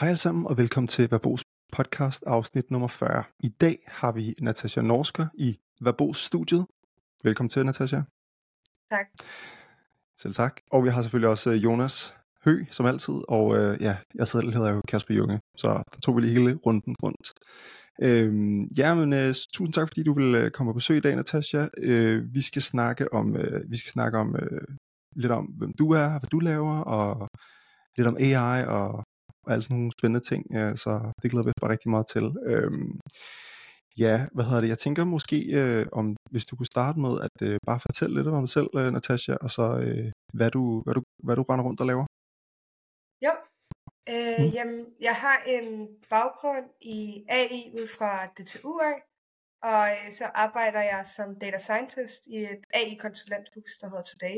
Hej alle sammen og velkommen til Verbos podcast afsnit nummer 40. I dag har vi Natasha Norsker i Verbos studiet. Velkommen til, Natasha. Tak. Selv tak. Og vi har selvfølgelig også øh, Jonas Hø, som altid. Og øh, ja, jeg selv hedder jo Kasper Junge, så der tog vi lige hele runden rundt. Øhm, ja, men øh, tusind tak, fordi du vil øh, komme på besøg i dag, Natasha. Øh, vi skal snakke om, øh, vi skal snakke om øh, lidt om, hvem du er, hvad du laver, og lidt om AI og og alle sådan nogle spændende ting, ja, så det glæder vi os bare rigtig meget til. Øhm, ja, hvad hedder det, jeg tænker måske, øh, om hvis du kunne starte med at øh, bare fortælle lidt om dig selv, øh, Natasha, og så øh, hvad, du, hvad, du, hvad du render rundt og laver. Jo, øh, mm. jamen, jeg har en baggrund i AI ud fra DTU af, og øh, så arbejder jeg som data scientist i et AI-konsulenthus, der hedder Today.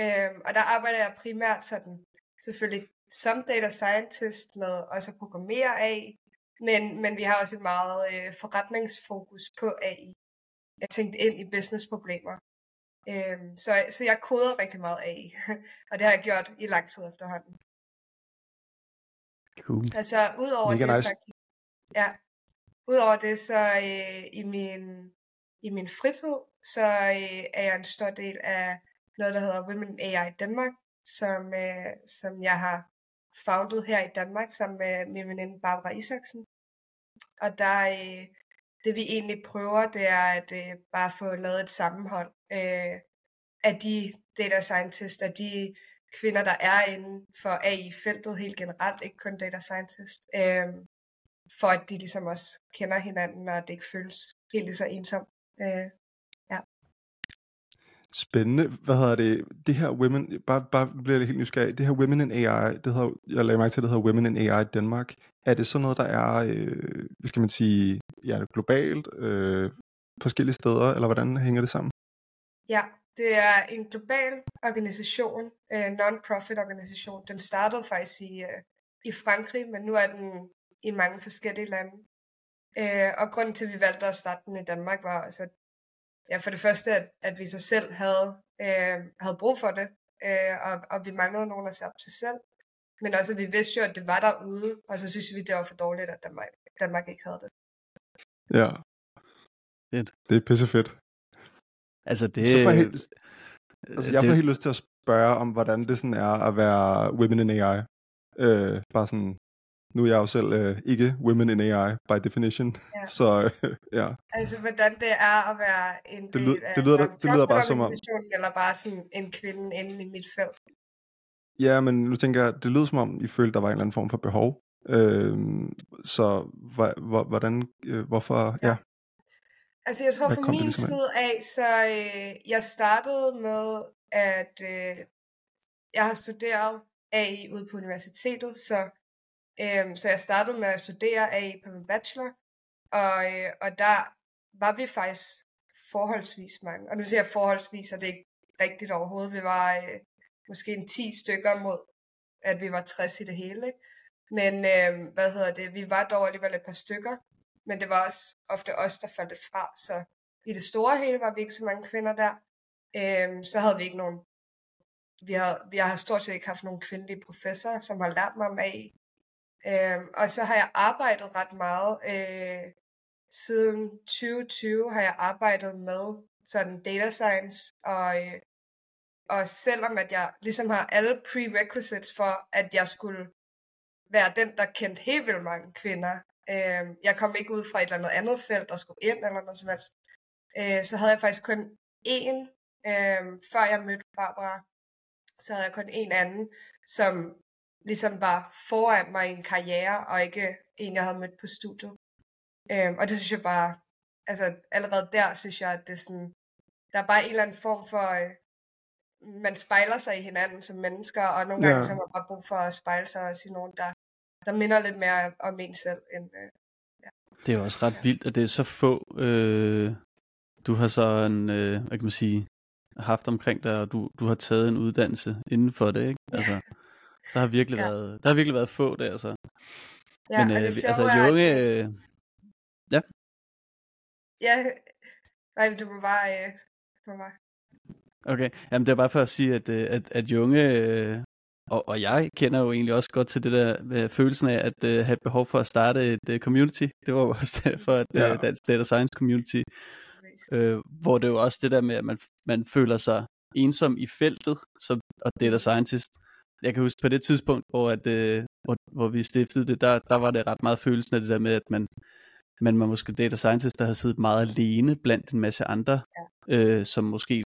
Øh, og der arbejder jeg primært sådan, selvfølgelig som data scientist med også at programmere AI, men, men vi har også et meget øh, forretningsfokus på AI. Jeg tænkte ind i businessproblemer. Øhm, så, så jeg koder rigtig meget AI, og det har jeg gjort i lang tid efterhånden. Cool. Altså, udover Mega det nice. faktisk, ja, udover det, så øh, i, min, i min fritid, så øh, er jeg en stor del af noget, der hedder Women AI Danmark, som, øh, som jeg har founded her i Danmark sammen med min veninde Barbara Isaksen. Og der, øh, det vi egentlig prøver, det er at øh, bare få lavet et sammenhold øh, af de data scientists, af de kvinder, der er inden for AI-feltet helt generelt, ikke kun data scientist, øh, for at de ligesom også kender hinanden, og det ikke føles helt lige så ensomt. Øh, Spændende. Hvad hedder det? Det her Women, bare, bare bliver jeg helt nysgerrig. Det her Women in AI, det hedder, jeg lagde mig til, det hedder Women in AI Danmark. Er det sådan noget, der er, øh, hvad skal man sige, ja, globalt, øh, forskellige steder, eller hvordan hænger det sammen? Ja, det er en global organisation, øh, non-profit organisation. Den startede faktisk i, øh, i Frankrig, men nu er den i mange forskellige lande. Øh, og grunden til, at vi valgte at starte den i Danmark, var altså, ja, for det første, at, at vi så selv havde, øh, havde brug for det, øh, og, og vi manglede nogen at se op til selv. Men også, at vi vidste jo, at det var derude, og så synes vi, det var for dårligt, at Danmark, Danmark ikke havde det. Ja. Fedt. Det er pisse fedt. Altså det... Så får jeg, helt, altså, jeg det, får helt lyst til at spørge om, hvordan det sådan er at være women in AI. Øh, bare sådan, nu er jeg jo selv øh, ikke women in AI by definition, Ja. så øh, ja. Altså, hvordan det er at være en Det del lyder- af det lyder- det lyder bare som om- eller bare sådan en kvinde inde i mit felt. Ja, men nu tænker jeg, det lyder som om, I følte, der var en eller anden form for behov. Øh, så hvordan, øh, hvorfor, ja. Ja. Altså, jeg tror Hvad fra det min ligesom side af, så øh, jeg startede med, at øh, jeg har studeret AI ude på universitetet, så, øh, så jeg startede med at studere AI på min bachelor, og, øh, og der var vi faktisk forholdsvis mange. Og nu siger jeg forholdsvis, og det er ikke rigtigt overhovedet. Vi var øh, måske en 10 stykker mod, at vi var 60 i det hele. Ikke? Men øh, hvad hedder det? Vi var dog alligevel et par stykker, men det var også ofte os, der faldt det fra. Så i det store hele var vi ikke så mange kvinder der. Øh, så havde vi ikke nogen... Vi har, vi har stort set ikke haft nogen kvindelige professorer, som har lært mig om AI. Øh, og så har jeg arbejdet ret meget. Øh, siden 2020 har jeg arbejdet med sådan data science, og, øh, og selvom at jeg ligesom har alle prerequisites for, at jeg skulle være den, der kendte helt vildt mange kvinder, øh, jeg kom ikke ud fra et eller andet andet felt og skulle ind eller noget som helst, øh, så havde jeg faktisk kun én, øh, før jeg mødte Barbara, så havde jeg kun en anden, som ligesom var foran mig i en karriere, og ikke en, jeg havde mødt på studiet. Øh, og det synes jeg bare, altså allerede der synes jeg, at det er sådan, der er bare en eller anden form for, øh, man spejler sig i hinanden som mennesker, og nogle gange Ja. så har man bare brug for at spejle sig også i nogen, der, der minder lidt mere om en selv, end, øh, det er også ret vildt, at det er så få, øh, du har så en, øh, hvad kan man sige, haft omkring dig, og du, du har taget en uddannelse inden for det, ikke? Altså, der har virkelig Ja. været, der har virkelig været få der, så. Ja, Men og øh, det altså, er, Junge, øh, Ja, nej, du må bare... Øh, du må bare. okay, jamen det er bare for at sige, at, øh, at, at Junge, øh, og, og jeg kender jo egentlig også godt til det der med følelsen af at uh, have behov for at starte et uh, community. Det var jo også derfor, at uh, ja. Dansk Data Science Community, uh, hvor det er jo også det der med, at man, man føler sig ensom i feltet som og data scientist. Jeg kan huske på det tidspunkt, hvor, at, uh, hvor, hvor vi stiftede det, der, der var det ret meget følelsen af det der med, at man, man var måske data scientist, der havde siddet meget alene blandt en masse andre, ja. øh, som måske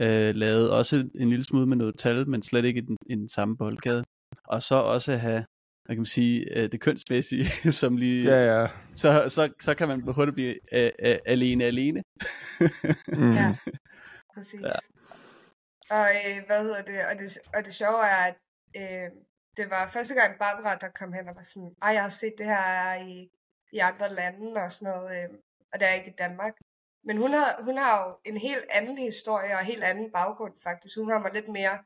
øh, lavede også en lille smule med noget tal, men slet ikke i den, i den samme boldgade. Og så også have, hvad kan man sige, øh, det kønsmæssige, som lige... Ja, ja. Så, så, så kan man hurtigt blive øh, øh, alene alene. mm. Ja, præcis. Ja. Og øh, hvad hedder det? Og det, og det sjove er, at øh, det var første gang Barbara, der kom hen og var sådan, ej, jeg har set det her i, i andre lande og sådan noget, øh, og det er ikke i Danmark. Men hun har, hun har jo en helt anden historie og en helt anden baggrund faktisk. Hun har mig lidt mere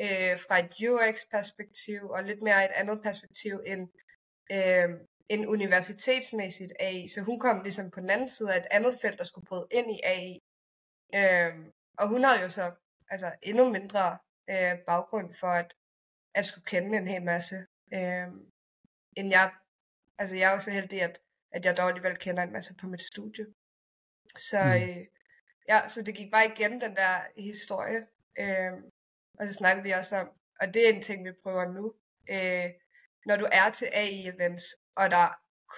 øh, fra et UX-perspektiv og lidt mere et andet perspektiv end, øh, end universitetsmæssigt AI. Så hun kom ligesom på den anden side af et andet felt, der skulle bryde ind i AI. Øh, og hun havde jo så altså endnu mindre øh, baggrund for at, at skulle kende en hel masse, øh, end jeg. Altså jeg er jo så heldig, at, at jeg dog alligevel kender en masse på mit studie. Så, mm. øh, ja, så det gik bare igen, den der historie. Øh, og så snakkede vi også om, og det er en ting, vi prøver nu. Øh, når du er til AI-events, og der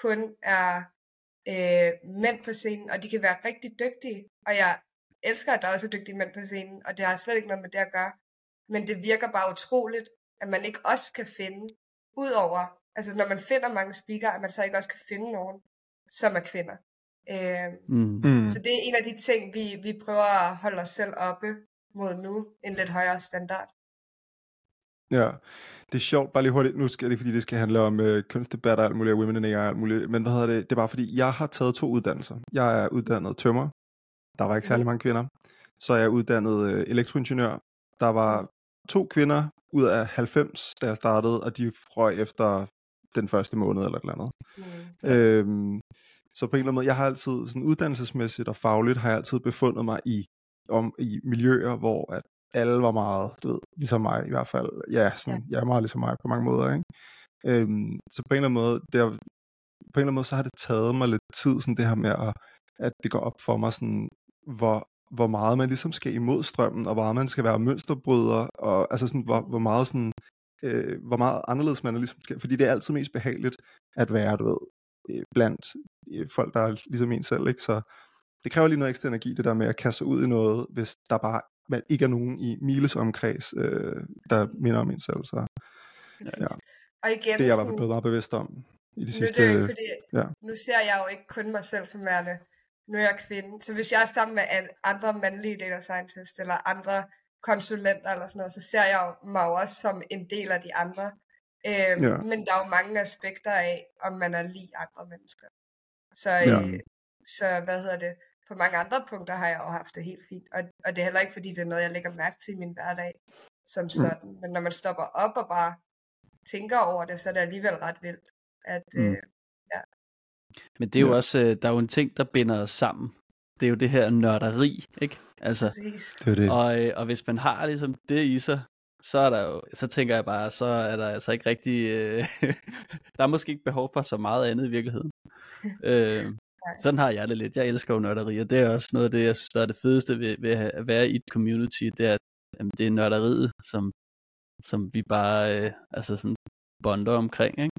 kun er øh, mænd på scenen, og de kan være rigtig dygtige, og jeg elsker, at der også er dygtige mænd på scenen, og det har slet ikke noget med det at gøre. Men det virker bare utroligt, at man ikke også kan finde, udover, altså når man finder mange speaker, at man så ikke også kan finde nogen, som er kvinder. Øh, mm. Så det er en af de ting, vi, vi prøver at holde os selv oppe mod nu, en lidt højere standard. Ja, det er sjovt, bare lige hurtigt, nu skal det fordi det skal handle om øh, kønsdebat og alt muligt, women in AI og alt muligt, men hvad hedder det, det er bare fordi, jeg har taget to uddannelser. Jeg er uddannet tømmer, der var ikke særlig mange kvinder. Så er jeg uddannet øh, elektroingeniør, der var to kvinder ud af 90, da jeg startede, og de frøg efter den første måned eller et eller andet. Mm. Øhm, så på en eller anden måde, jeg har altid, sådan uddannelsesmæssigt og fagligt, har jeg altid befundet mig i, om, i miljøer, hvor at alle var meget, du ved, ligesom mig i hvert fald. Ja, sådan, ja. jeg er meget ligesom mig på mange måder, ikke? Øhm, så på en eller anden måde, det er, på en eller anden måde, så har det taget mig lidt tid, sådan det her med, at, at det går op for mig, sådan, hvor, hvor meget man ligesom skal imod strømmen, og hvor meget man skal være mønsterbryder, og altså sådan, hvor, hvor meget sådan, øh, hvor meget anderledes man er ligesom skal, fordi det er altid mest behageligt at være, du ved, øh, blandt øh, folk, der er ligesom en selv, ikke? Så det kræver lige noget ekstra energi, det der med at kaste sig ud i noget, hvis der bare man ikke er nogen i miles omkreds, øh, der minder om en selv. Så, ja. Og igen, det er jeg var blevet meget bevidst om i de sidste... Nu, det ikke, fordi, ja. nu ser jeg jo ikke kun mig selv som værende, nu er jeg kvinde. Så hvis jeg er sammen med andre mandlige data scientists, eller andre konsulenter eller sådan noget, så ser jeg mig jo også som en del af de andre. Øhm, ja. Men der er jo mange aspekter af, om man er lige andre mennesker. Så, ja. øh, så hvad hedder det? På mange andre punkter har jeg jo haft det helt fint. Og, og det er heller ikke, fordi det er noget, jeg lægger mærke til i min hverdag som mm. sådan. Mm. Men når man stopper op og bare tænker over det, så er det alligevel ret vildt. At, mm. øh, ja. Men det er jo ja. også, øh, der er jo en ting, der binder os sammen. Det er jo det her nørderi, ikke? Altså, det er det. Og, øh, og hvis man har ligesom det i sig, så er der jo, så tænker jeg bare, så er der altså ikke rigtig, øh, der er måske ikke behov for så meget andet i virkeligheden. øh, sådan har jeg det lidt. Jeg elsker jo nørderi, og det er også noget af det, jeg synes, der er det fedeste ved, ved at være i et community, det er, at jamen, det er nørderiet, som, som vi bare øh, altså sådan bonder omkring, ikke?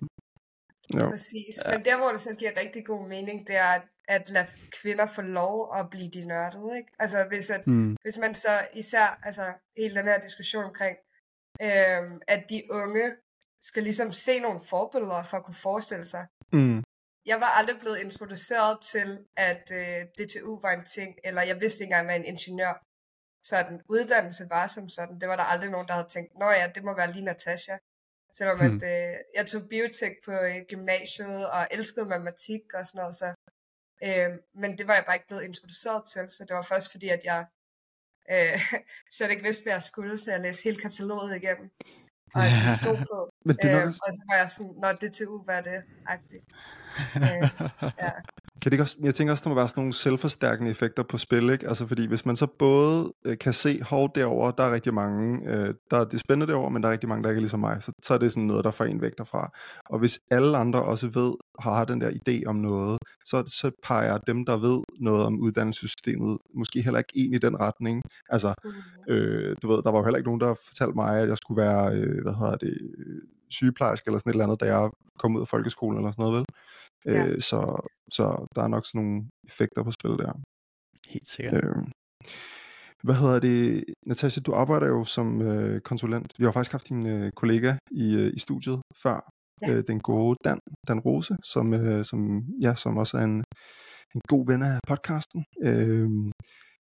Jo. Præcis. Ja. Men der, hvor det så giver rigtig god mening, det er, at, at lade kvinder få lov at blive de nørdede, ikke? Altså, hvis, at, mm. hvis man så især, altså, hele den her diskussion omkring, øh, at de unge skal ligesom se nogle forbilleder for at kunne forestille sig. Mm. Jeg var aldrig blevet introduceret til, at øh, DTU var en ting, eller jeg vidste ikke engang, hvad en ingeniør sådan uddannelse var som sådan. Det var der aldrig nogen, der havde tænkt, nå ja, det må være lige Natasha. Selvom hmm. at, øh, jeg tog biotek på øh, gymnasiet og elskede matematik og sådan noget, så, øh, men det var jeg bare ikke blevet introduceret til, så det var først fordi, at jeg øh, slet ikke vidste, hvad jeg skulle, så jeg læste hele kataloget igennem. Og jeg stod på. Men det øh, også... Og så var jeg sådan, når det til u, hvad er det? Agtigt. øh, ja. Kan det ikke også, jeg tænker også, der må være sådan nogle selvforstærkende effekter på spil, ikke? Altså fordi hvis man så både øh, kan se, hov derovre, der er rigtig mange, øh, der er det spændende derovre, men der er rigtig mange, der ikke er ligesom mig, så, så er det sådan noget, der får en væk derfra. Og hvis alle andre også ved, har den der idé om noget, så, så peger dem, der ved noget om uddannelsessystemet, måske heller ikke ind i den retning. Altså, Mm. øh, du ved, der var jo heller ikke nogen, der fortalte mig, at jeg skulle være, øh, hvad hedder det, øh, sygeplejerske eller sådan et eller andet, da jeg kom ud af folkeskolen eller sådan noget, vel? Ja. Øh, så, så der er nok sådan nogle effekter på spil der. Helt sikkert. Øh, hvad hedder det, Natasha, du arbejder jo som øh, konsulent. Vi har faktisk haft din øh, kollega i, øh, i studiet før, Ja. øh, den gode Dan, Dan Rose, som, øh, som, ja, som også er en, en god ven af podcasten. Øh,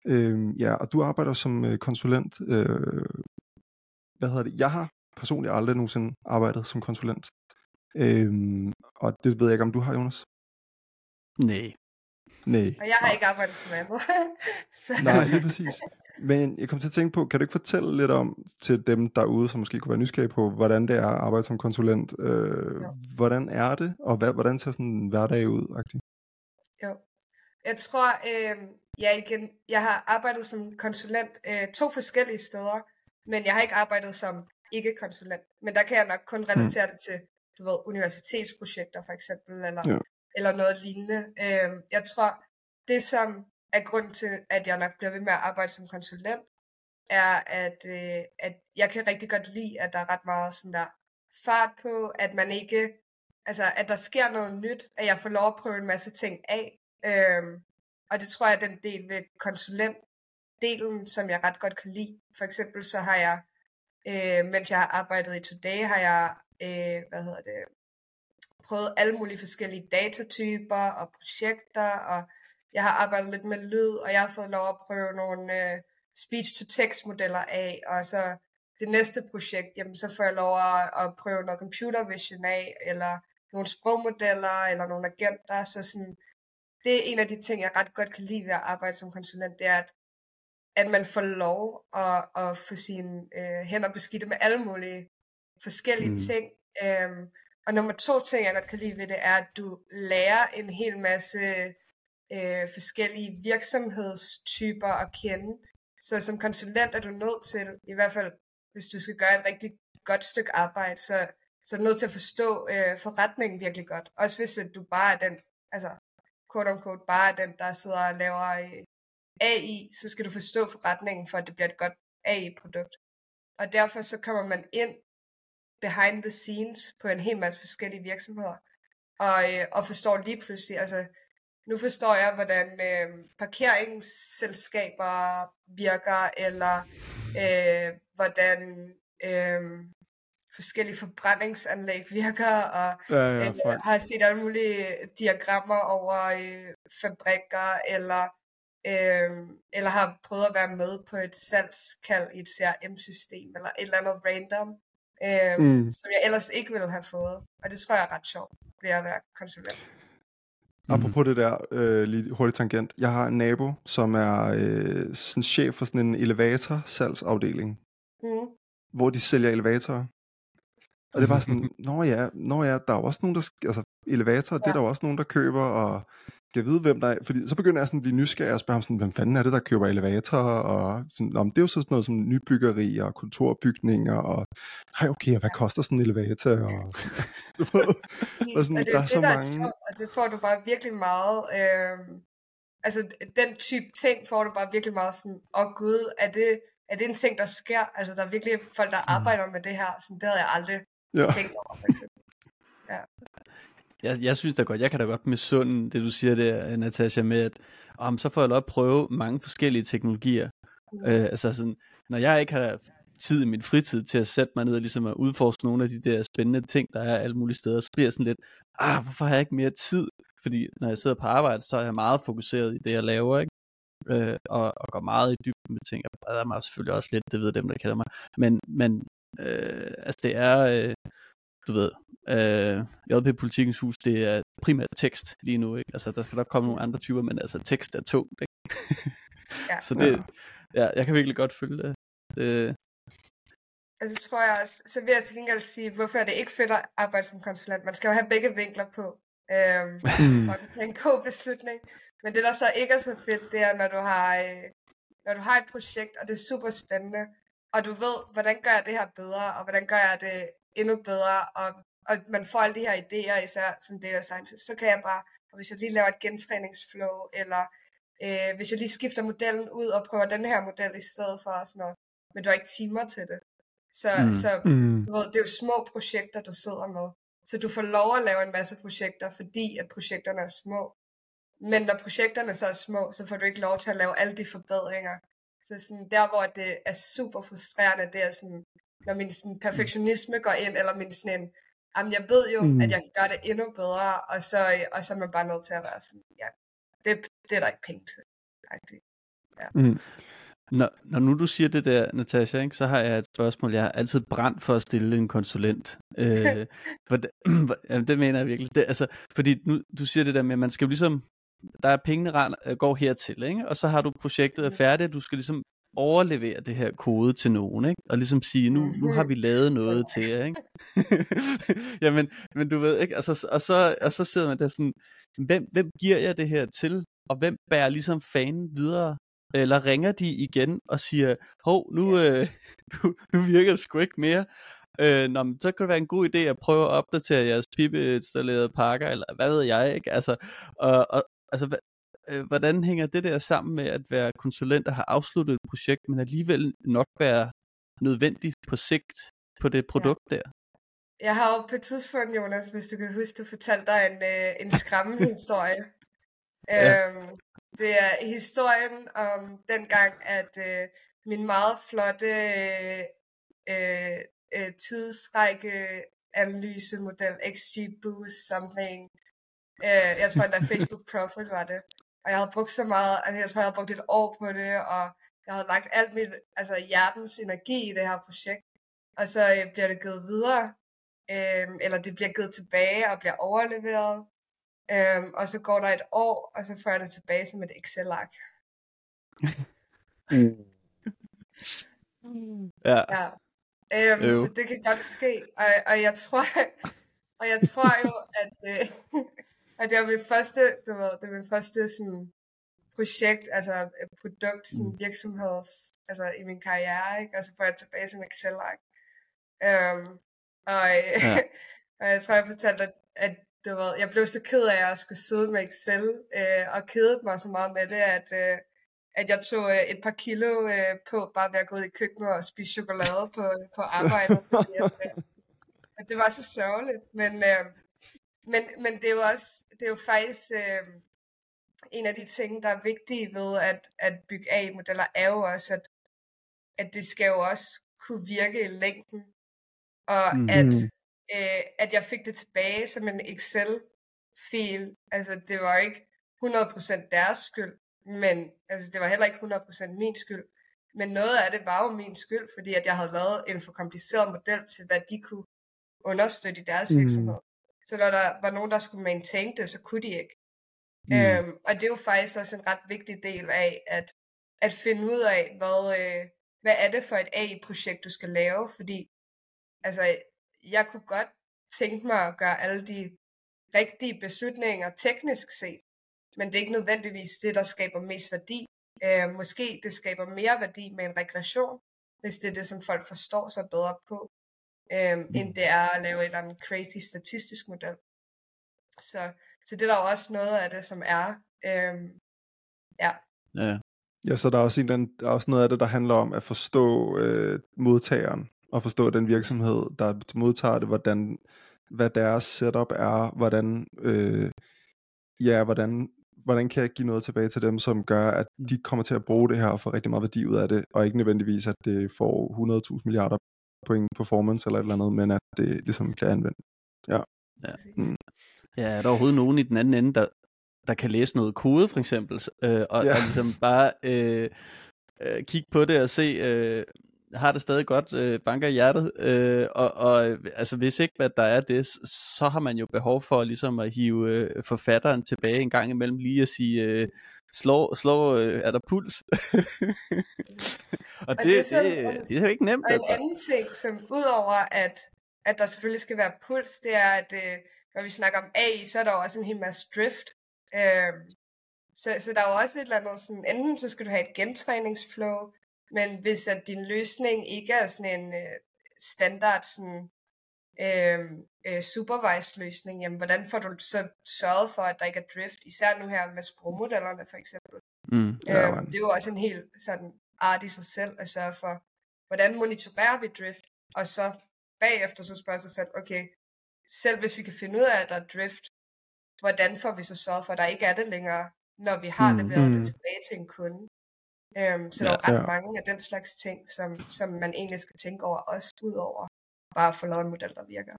øh, ja, og du arbejder som øh, konsulent. Øh, hvad hedder det? Jeg har personligt aldrig nogensinde arbejdet som konsulent. Øh, og det ved jeg ikke, om du har, Jonas? Nej. Nej. Og jeg har ikke arbejdet som andet. så, Nej, lige præcis. Men jeg kom til at tænke på, kan du ikke fortælle lidt om til dem derude, som måske kunne være nysgerrige på, hvordan det er at arbejde som konsulent? Øh, Jo. hvordan er det, og hvad, hvordan ser sådan en hverdag ud? -agtigt? Jo. Jeg tror, øh, ja igen, jeg har arbejdet som konsulent øh, to forskellige steder, men jeg har ikke arbejdet som ikke-konsulent. Men der kan jeg nok kun relatere det til, du ved, universitetsprojekter for eksempel, eller, Ja. eller noget lignende. Øh, jeg tror, det som er grund til, at jeg nok bliver ved med at arbejde som konsulent, er, at, øh, at jeg kan rigtig godt lide, at der er ret meget sådan der fart på, at man ikke, altså at der sker noget nyt, at jeg får lov at prøve en masse ting af. Øhm, og det tror jeg er den del ved konsulentdelen, som jeg ret godt kan lide. For eksempel så har jeg, øh, mens jeg har arbejdet i Today, har jeg, øh, hvad hedder det, prøvet alle mulige forskellige datatyper og projekter, og jeg har arbejdet lidt med lyd, og jeg har fået lov at prøve nogle øh, speech-to-text modeller af, og så det næste projekt, jamen så får jeg lov at, at prøve noget computer vision af, eller nogle sprogmodeller, eller nogle agenter, så sådan, det er en af de ting, jeg ret godt kan lide ved at arbejde som konsulent, det er, at, at man får lov at, at få sine øh, hænder beskidte med alle mulige forskellige Mm. ting. Øhm, og nummer to ting, jeg godt kan lide ved det, er, at du lærer en hel masse øh, forskellige virksomhedstyper at kende. Så som konsulent er du nødt til, i hvert fald hvis du skal gøre et rigtig godt stykke arbejde, så, så er du nødt til at forstå øh, forretningen virkelig godt. Også hvis at du bare er den, altså quote unquote, bare er den, der sidder og laver øh, AI, så skal du forstå forretningen, for at det bliver et godt AI-produkt. Og derfor så kommer man ind behind the scenes på en hel masse forskellige virksomheder, og, øh, og forstår lige pludselig, altså nu forstår jeg, hvordan øh, parkeringsselskaber virker, eller øh, hvordan øh, forskellige forbrændingsanlæg virker, og Ja, ja, øh, har set alle mulige diagrammer over øh, fabrikker, eller, øh, eller har prøvet at være med på et salgskald i et CRM-system, eller et eller andet random, øh, Mm. mm. som jeg ellers ikke ville have fået. Og det tror jeg er ret sjovt ved at være konsulent. Mhm. Apropos det der, øh, lige hurtigt tangent. Jeg har en nabo, som er øh, sådan chef for sådan en elevator-salgsafdeling, Mm. hvor de sælger elevatorer. Og det var sådan, nå ja, nå ja, der er jo også nogen, der, altså elevatorer, ja. det er der jo også nogen, der køber, og kan vide, hvem der er, fordi så begynder jeg sådan at blive nysgerrig og spørge ham sådan, hvem fanden er det, der køber elevatorer, og sådan, Nå, men det er jo så sådan noget som nybyggeri og kontorbygninger, og nej, okay, og hvad koster sådan en elevator, og Og sådan, og det der er det, så der er mange- sjovt, og det får du bare virkelig meget, øh, altså den type ting får du bare virkelig meget sådan, åh oh, gud, er det, er det en ting, der sker? Altså der er virkelig folk, der arbejder med det her, sådan, det havde jeg aldrig ja. tænkt over, for eksempel. Jeg, jeg synes da godt, jeg kan da godt sunde det du siger der, Natasha, med at om, så får jeg lov at prøve mange forskellige teknologier. Mm. Øh, altså sådan, når jeg ikke har tid i min fritid til at sætte mig ned og ligesom at udforske nogle af de der spændende ting, der er alle mulige steder, så bliver jeg sådan lidt, ah, hvorfor har jeg ikke mere tid? Fordi når jeg sidder på arbejde, så er jeg meget fokuseret i det, jeg laver, ikke? Øh, og, og går meget i dybden med ting. Jeg breder mig selvfølgelig også lidt, det ved dem, der kender mig. Men, men øh, altså det er, øh, du ved, øh, JP Politikens Hus, det er primært tekst lige nu, ikke? Altså der skal nok komme nogle andre typer, men altså tekst er tungt, ikke? Ja. så det, Ja. jeg kan virkelig godt følge det. det Og så tror jeg også, så vil jeg til gengæld sige, hvorfor er det ikke fedt at arbejde som konsulent? Man skal jo have begge vinkler på. øhm, Mm. for at tage en god beslutning. Men det, der så ikke er så fedt, det er, når du har, øh, når du har et projekt, og det er super spændende, og du ved, hvordan gør jeg det her bedre, og hvordan gør jeg det endnu bedre, og, og man får alle de her idéer, især som data scientist, så kan jeg bare, og hvis jeg lige laver et gentræningsflow, eller øh, hvis jeg lige skifter modellen ud og prøver den her model i stedet for, og sådan noget, men du har ikke timer til det. Så, Mm. så Mm. du ved, det er jo små projekter, du sidder med. Så du får lov at lave en masse projekter, fordi at projekterne er små. Men når projekterne så er små, så får du ikke lov til at lave alle de forbedringer. Så sådan, der, hvor det er super frustrerende, det er sådan, når min sådan, perfektionisme går ind, eller min sådan en, jamen jeg ved jo, Mm. mm. at jeg kan gøre det endnu bedre, og så, og så er man bare nødt til at være sådan, ja, det, det er der ikke penge til. Agtigt. Mm. Når, når nu du siger det der, Natasha, ikke, så har jeg et spørgsmål. Jeg har altid brændt for at stille en konsulent. Øh, hvordan, jamen, det mener jeg virkelig. Det, altså, fordi nu, du siger det der med, at man skal jo ligesom, der er pengene øh, går hertil, ikke? og så har du projektet er færdigt, og du skal ligesom overlevere det her kode til nogen, ikke? og ligesom sige, nu, nu har vi lavet noget til jer. Ikke? Jamen, men du ved ikke, og så, og, så, og så sidder man der sådan, hvem, hvem giver jeg det her til, og hvem bærer ligesom fanen videre eller ringer de igen og siger, hov, nu, øh, nu, nu virker det sgu ikke mere. Øh, nå, men så kan det være en god idé at prøve at opdatere jeres pipe-installerede pakker, eller hvad ved jeg, ikke? Altså, og, og, altså hva, øh, hvordan hænger det der sammen med at være konsulent og have afsluttet et projekt, men alligevel nok være nødvendigt på sigt på det produkt ja. der? Jeg har jo på et tidspunkt, Jonas, hvis du kan huske, du fortalte dig en, øh, en skræmmende historie. Ja. Øhm, det er historien om dengang, at øh, min meget flotte øh, øh, øh, tidsrække analysemodel XG Boost something. Øh, jeg tror endda Facebook Profit var det. Og jeg havde brugt så meget, altså jeg tror jeg havde brugt et år på det, og jeg havde lagt alt mit, altså hjertens energi i det her projekt. Og så øh, bliver det givet videre, øh, eller det bliver givet tilbage og bliver overleveret. Øhm, og så går der et år, og så får jeg det tilbage som et Excel-ark. Ja. Ja. Øhm, så det kan godt ske. Og, og jeg tror, og jeg tror jo, at, øh, at det er min første, du ved, det er min første sådan, projekt, altså et produkt, sådan virksomheds, altså i min karriere, ikke? og så får jeg tilbage som Excel-ark. Øhm, og, Ja. og jeg tror, jeg fortalte, at, at du ved, jeg blev så ked af at skulle sidde med Excel, øh, og kedede mig så meget med det, at, øh, at jeg tog øh, et par kilo øh, på, bare ved at gå ud i køkkenet og spise chokolade på, på arbejdet. øh, det var så sørgeligt. Men, øh, men, men det er jo også, det er jo faktisk øh, en af de ting, der er vigtige ved at, at bygge AI-modeller, er jo også, at, at det skal jo også kunne virke i længden. Og mm. at, øh, at jeg fik det tilbage som en Excel-fil. Altså, det var ikke 100% deres skyld, men altså, det var heller ikke 100% min skyld. Men noget af det var jo min skyld, fordi at jeg havde lavet en for kompliceret model til, hvad de kunne understøtte i deres Mm. virksomhed. Så når der var nogen, der skulle maintain det, så kunne de ikke. Mm. Øhm, og det er jo faktisk også en ret vigtig del af at, at finde ud af, hvad, øh, hvad er det for et AI-projekt, du skal lave, fordi altså, jeg kunne godt tænke mig at gøre alle de rigtige beslutninger teknisk set, men det er ikke nødvendigvis det, der skaber mest værdi. Øh, måske det skaber mere værdi med en regression, hvis det er det, som folk forstår sig bedre på, øh, end det er at lave et eller andet crazy statistisk model. Så, så det er der også noget af det, som er. Øh, ja. Ja. Ja, så der er også, en, anden- der er også noget af det, der handler om at forstå øh, modtageren, og forstå den virksomhed, der modtager det, hvordan, hvad deres setup er, hvordan, øh, ja, hvordan, hvordan kan jeg give noget tilbage til dem, som gør, at de kommer til at bruge det her og få rigtig meget værdi ud af det, og ikke nødvendigvis, at det får 100.000 milliarder point performance eller et eller andet, men at det ligesom bliver anvendt. præcis. Mm. Ja, er der overhovedet nogen i den anden ende, der, der kan læse noget kode, for eksempel, øh, og, Ja. ja. og ligesom bare øh, øh, kigge på det og se, øh, har det stadig godt, øh, banker i hjertet, øh, og, og altså hvis ikke, hvad der er det, så, så har man jo behov for ligesom at hive øh, forfatteren tilbage en gang imellem, lige at sige, øh, slå, slå øh, er der puls? og det, det er sådan- det, det er jo ikke nemt, Og en altså. anden ting, som udover at, at der selvfølgelig skal være puls, det er, at, øh, når vi snakker om AI, så er der jo også en hel masse drift. Øh, så, så der er jo også et eller andet sådan, enten så skal du have et gentræningsflow, men hvis at din løsning ikke er sådan en øh, standard sådan, øh, øh, supervised løsning, jamen hvordan får du så sørget for, at der ikke er drift, især nu her med sprogmodellerne for eksempel. Mm. Ja, Øh, det er jo også en helt sådan art i sig selv at sørge for, hvordan monitorerer vi drift, og så bagefter så spørger sig selv, okay, selv hvis vi kan finde ud af, at der er drift, hvordan får vi så sørget for, at der ikke er det længere, når vi har Mm, leveret mm. det tilbage til en kunde. Øhm, så der er Ja. ret Ja. mange af den slags ting, som, som man egentlig skal tænke over, også ud over bare at få lavet en model, der virker.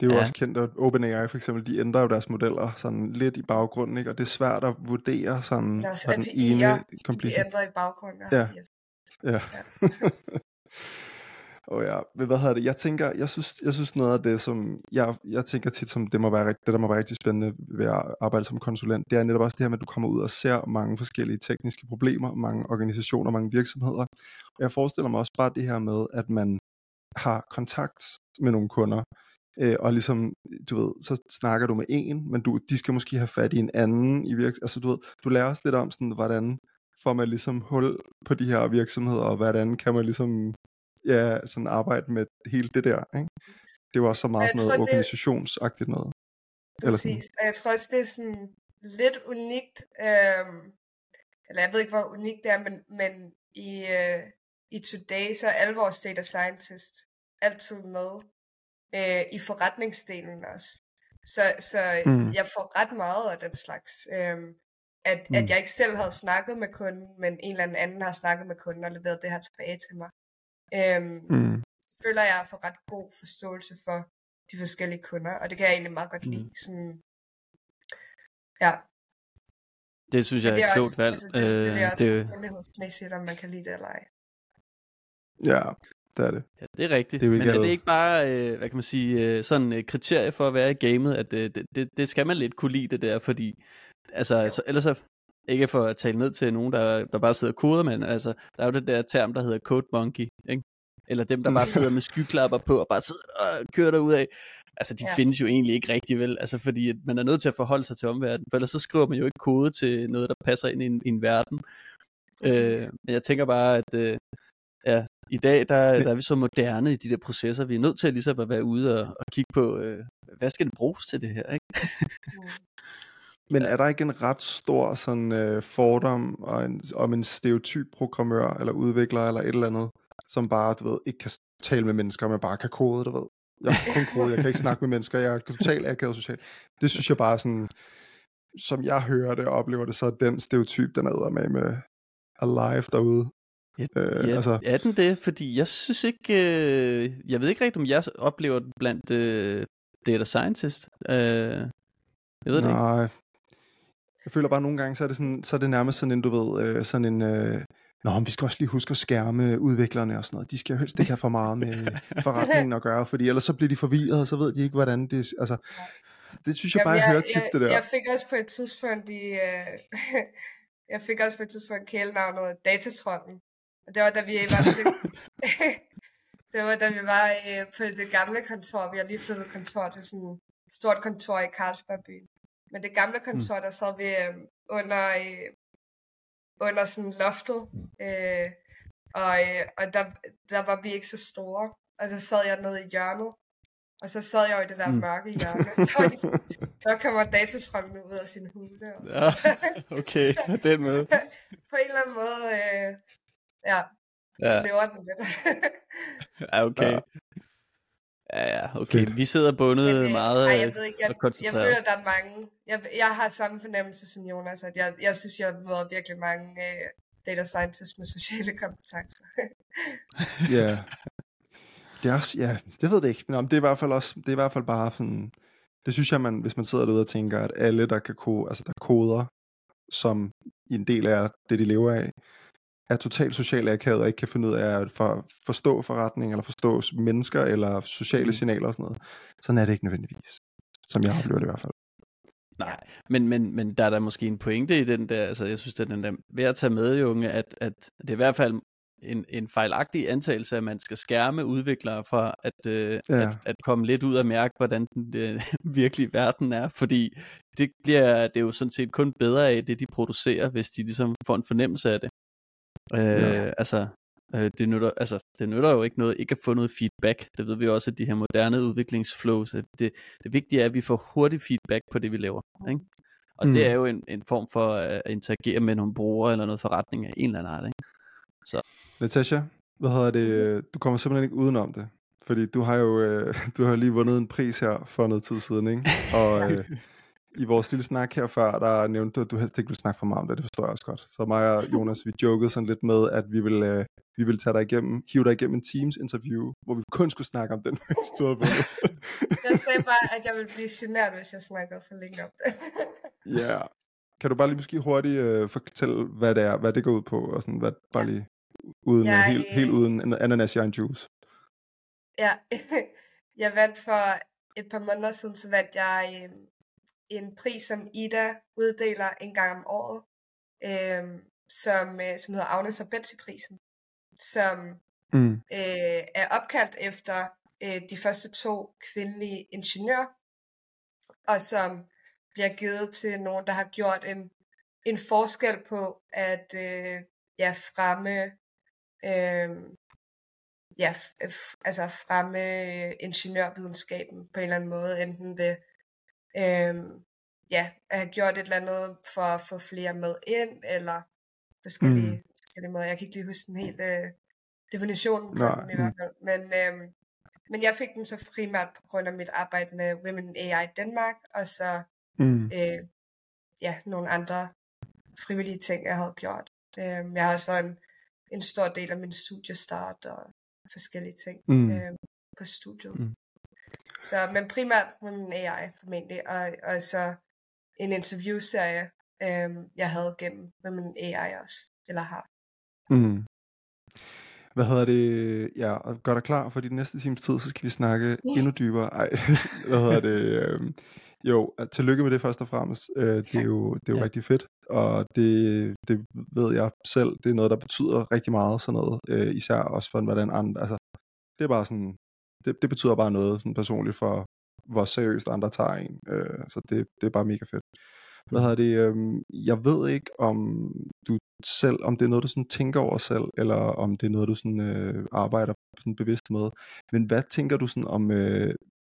Det er jo Ja. også kendt, at OpenAI for eksempel, de ændrer jo deres modeller sådan lidt i baggrunden, ikke? og det er svært at vurdere sådan Deres den ene De completion. ændrer i baggrunden. Ja. Yes. Ja. Og ja, men hvad hedder det? Jeg tænker, jeg synes, jeg synes noget af det, som jeg, jeg tænker tit, som det, må være, det, der må være rigtig spændende ved at arbejde som konsulent, det er netop også det her med, at du kommer ud og ser mange forskellige tekniske problemer, mange organisationer, mange virksomheder. Og jeg forestiller mig også bare det her med, at man har kontakt med nogle kunder, øh, og ligesom, du ved, så snakker du med en, men du, de skal måske have fat i en anden i virksomheden. Altså, du ved, du lærer også lidt om sådan, hvordan får man ligesom hul på de her virksomheder, og hvordan kan man ligesom ja, sådan arbejde med hele det der, ikke? Det jo også så meget sådan noget tror, det- organisationsagtigt noget. Eller sådan. Præcis, og jeg tror også, det er sådan lidt unikt, øhm, eller jeg ved ikke, hvor unikt det er, men, men i, øh, i Today, så er alle vores data scientists altid med øh, i forretningsdelen også. Så, så Mm. mm. jeg får ret meget af den slags. Øhm, at, mm. Mm. at jeg ikke selv havde snakket med kunden, men en eller anden har snakket med kunden og leveret det her tilbage til mig. Øhm, Mm. føler jeg får ret god forståelse for de forskellige kunder, og det kan jeg egentlig meget godt Mm. lide. Sådan, ja, Det synes jeg er det et er klogt også, valg. altså, det er selvfølgelig Øh, også det, om man kan lide det eller ej. Ja, det er det. ja, det er rigtigt. Det er Men er det ikke bare, øh, hvad kan man sige, øh, sådan et kriterie for at være i gamet, at øh, det, det, det skal man lidt kunne lide det der, fordi altså, så, ellers så, ikke for at tale ned til nogen, der, der bare sidder og koder, men altså, der er jo det der term, der hedder code monkey, ikke? Eller dem, der bare sidder med skyklapper på og bare sidder og kører derud af. Altså, de ja. Ja. findes jo egentlig ikke rigtig vel, altså fordi at man er nødt til at forholde sig til omverdenen, for ellers så skriver man jo ikke kode til noget, der passer ind i en, i en verden. Øh, men jeg tænker bare, at øh, ja, i dag, der, Men- der er vi så moderne i de der processer. Vi er nødt til ligesom at være ude og, og kigge på, øh, hvad skal det bruges til det her, ikke? Men er der ikke en ret stor sådan øh, fordom og en, om en stereotyp programmør eller udvikler eller et eller andet, som bare, du ved, ikke kan tale med mennesker, men bare kan kode, du ved. Jeg kan kun kode, jeg kan ikke snakke med mennesker, jeg er totalt akavet social. Det synes jeg bare sådan, som jeg hører det og oplever det, så er den stereotyp, den er med med alive derude. Ja, Øh, ja, altså- er den det? Fordi jeg synes ikke, øh, jeg ved ikke rigtigt, om jeg oplever den blandt øh, data scientist. Øh, jeg ved det ikke. Nej. Jeg føler bare at nogle gange, så er det, sådan, så er det nærmest sådan en, du ved, øh, sådan en... Øh, Nå, men vi skal også lige huske at skærme udviklerne og sådan noget. De skal jo helst ikke have for meget med forretningen at gøre, fordi ellers så bliver de forvirret, og så ved de ikke, hvordan det... Altså, det synes jeg bare, jeg, hører tit jeg, det der. Jeg fik også på et tidspunkt i, øh, jeg fik også på et tidspunkt kælenavnet Datatrollen. Det var da vi var det, det var da vi var øh, på det gamle kontor. Vi har lige flyttet kontor til sådan et stort kontor i Carlsbergbyen. Men det gamle kontor, der sad vi øh, under, øh, under sådan loftet. Øh, og og, og der, der var vi ikke så store. Og så sad jeg nede i hjørnet. Og så sad jeg jo i det der Mm. mørke hjørne. Der, kommer datastrømmen ud af sin hule. Ja, okay, på den måde. på en eller anden måde, øh, ja, så Ja. lever den lidt. Ja, okay. Ja. Ja, ja, okay. Fedt. Vi sidder bundet Men, øh, meget ej, jeg øh, ved ikke, og jeg, jeg koncentreret. føler, der er mange. Jeg, jeg har samme fornemmelse som Jonas, at jeg, jeg synes, jeg møder virkelig mange øh, data scientists med sociale kompetencer. Ja. Det er også, ja, det ved jeg ikke, men om det er i hvert fald også, det er i hvert fald bare sådan, det synes jeg, man, hvis man sidder derude og tænker, at alle, der kan kode, altså der koder, som i en del af det, de lever af, er totalt socialt akavet og ikke kan finde ud af at for, forstå forretning, eller forstå mennesker, eller sociale Mm. signaler og sådan noget. Sådan er det ikke nødvendigvis, som jeg oplever det i hvert fald. Nej, men, men, men der er der måske en pointe i den der, altså jeg synes, det er den der ved at tage med, Junge, at, at det er i hvert fald en, en fejlagtig antagelse, at man skal skærme udviklere fra at, øh, Ja. at, at komme lidt ud og mærke, hvordan den øh, virkelige verden er, fordi det bliver det er jo sådan set kun bedre af det, de producerer, hvis de ligesom får en fornemmelse af det. Øh, Ja. Altså, øh, det, nytter, altså, det nytter jo ikke noget ikke at få noget feedback. Det ved vi også, at de her moderne udviklingsflows, at det, det vigtige er, at vi får hurtig feedback på det, vi laver. Ikke? Og mm. det er jo en, en form for at interagere med nogle brugere eller noget forretning af en eller anden art. Ikke? Natasha, hvad hedder det? Du kommer simpelthen ikke udenom det. Fordi du har jo øh, du har lige vundet en pris her for noget tid siden, ikke? Og øh, i vores lille snak her før, der nævnte du, at du helst ikke ville snakke for meget om det. Det forstår jeg også godt. Så mig og Jonas, vi jokede sådan lidt med, at vi ville, øh, vi ville tage dig igennem, hive dig igennem en Teams interview, hvor vi kun skulle snakke om den, havde vundet. Jeg sagde bare, at jeg ville blive genert, hvis jeg snakker så længe om det. Ja. Yeah. Kan du bare lige måske hurtigt øh, fortælle, hvad det er, hvad det går ud på, og sådan, hvad, bare lige uden, Jeg, jeg, helt, øh, helt uden an- ananas i juice. Ja, jeg vandt for et par måneder siden, så vandt jeg øh, en pris, som Ida uddeler en gang om året, øh, som, øh, som hedder Agnes og Betsy-prisen, som Mm. øh, er opkaldt efter øh, de første to kvindelige ingeniører, og som bliver givet til nogen, der har gjort en, en forskel på at øh, ja, fremme øh, ja, f- altså fremme ingeniørvidenskaben på en eller anden måde, enten ved øh, ja, at have gjort et eller andet for at få flere med ind, eller forskellige, mm. forskellige måder. Jeg kan ikke lige huske den helt øh, definitionen på den i mm. hvert fald. Men, øh, men jeg fik den så primært på grund af mit arbejde med Women AI Danmark, og så Mm. øh, ja, nogle andre frivillige ting, jeg havde gjort. Øh, jeg har også været en, en stor del af min studiestart og forskellige ting Mm. øh, på studiet. Mm. Så, men primært in AI formentlig, og, og så en interviewserie, øh, jeg havde gennem Women in AI også, eller har. Mm. Hvad hedder det? Ja, og gør dig klar for de næste times tid, så skal vi snakke endnu dybere. Ej, hvad hedder det? øhm, Jo, tillykke med det først og fremmest. Øh, Det er jo, det er jo Ja. rigtig fedt, og det, det ved jeg selv, det er noget, der betyder rigtig meget, sådan noget. Øh, Især også for, hvordan andre, altså, det er bare sådan, det, det betyder bare noget sådan personligt for, hvor seriøst andre tager en. Øh, Så det, det er bare mega fedt. Hvad hedder det? øhm, Jeg ved ikke, om du selv, om det er noget, du sådan tænker over selv, eller om det er noget, du sådan, øh, arbejder sådan bevidst med. Men hvad tænker du sådan om, øh,